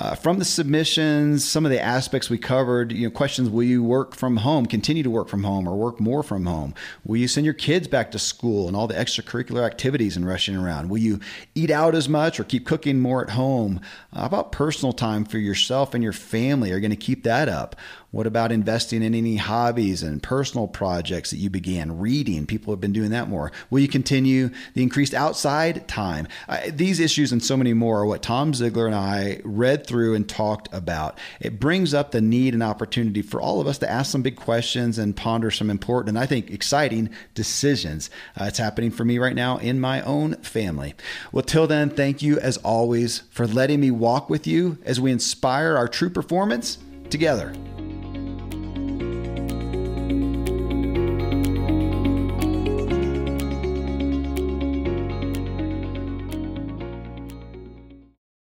Uh, from the submissions, some of the aspects we covered, you know, questions: Will you work from home, continue to work from home, or work more from home? Will you send your kids back to school and all the extracurricular activities and rushing around? Will you eat out as much or keep cooking more at home? Uh, how about personal time for yourself and your family? Are you going to keep that up? What about investing in any hobbies and personal projects that you began? Reading, people have been doing that more. Will you continue the increased outside time? These issues and so many more are what Tom Ziglar and I read through and talked about. It brings up the need and opportunity for all of us to ask some big questions and ponder some important and I think exciting decisions. Uh, it's happening for me right now in my own family. Well, till then, thank you as always for letting me walk with you as we inspire our true performance together.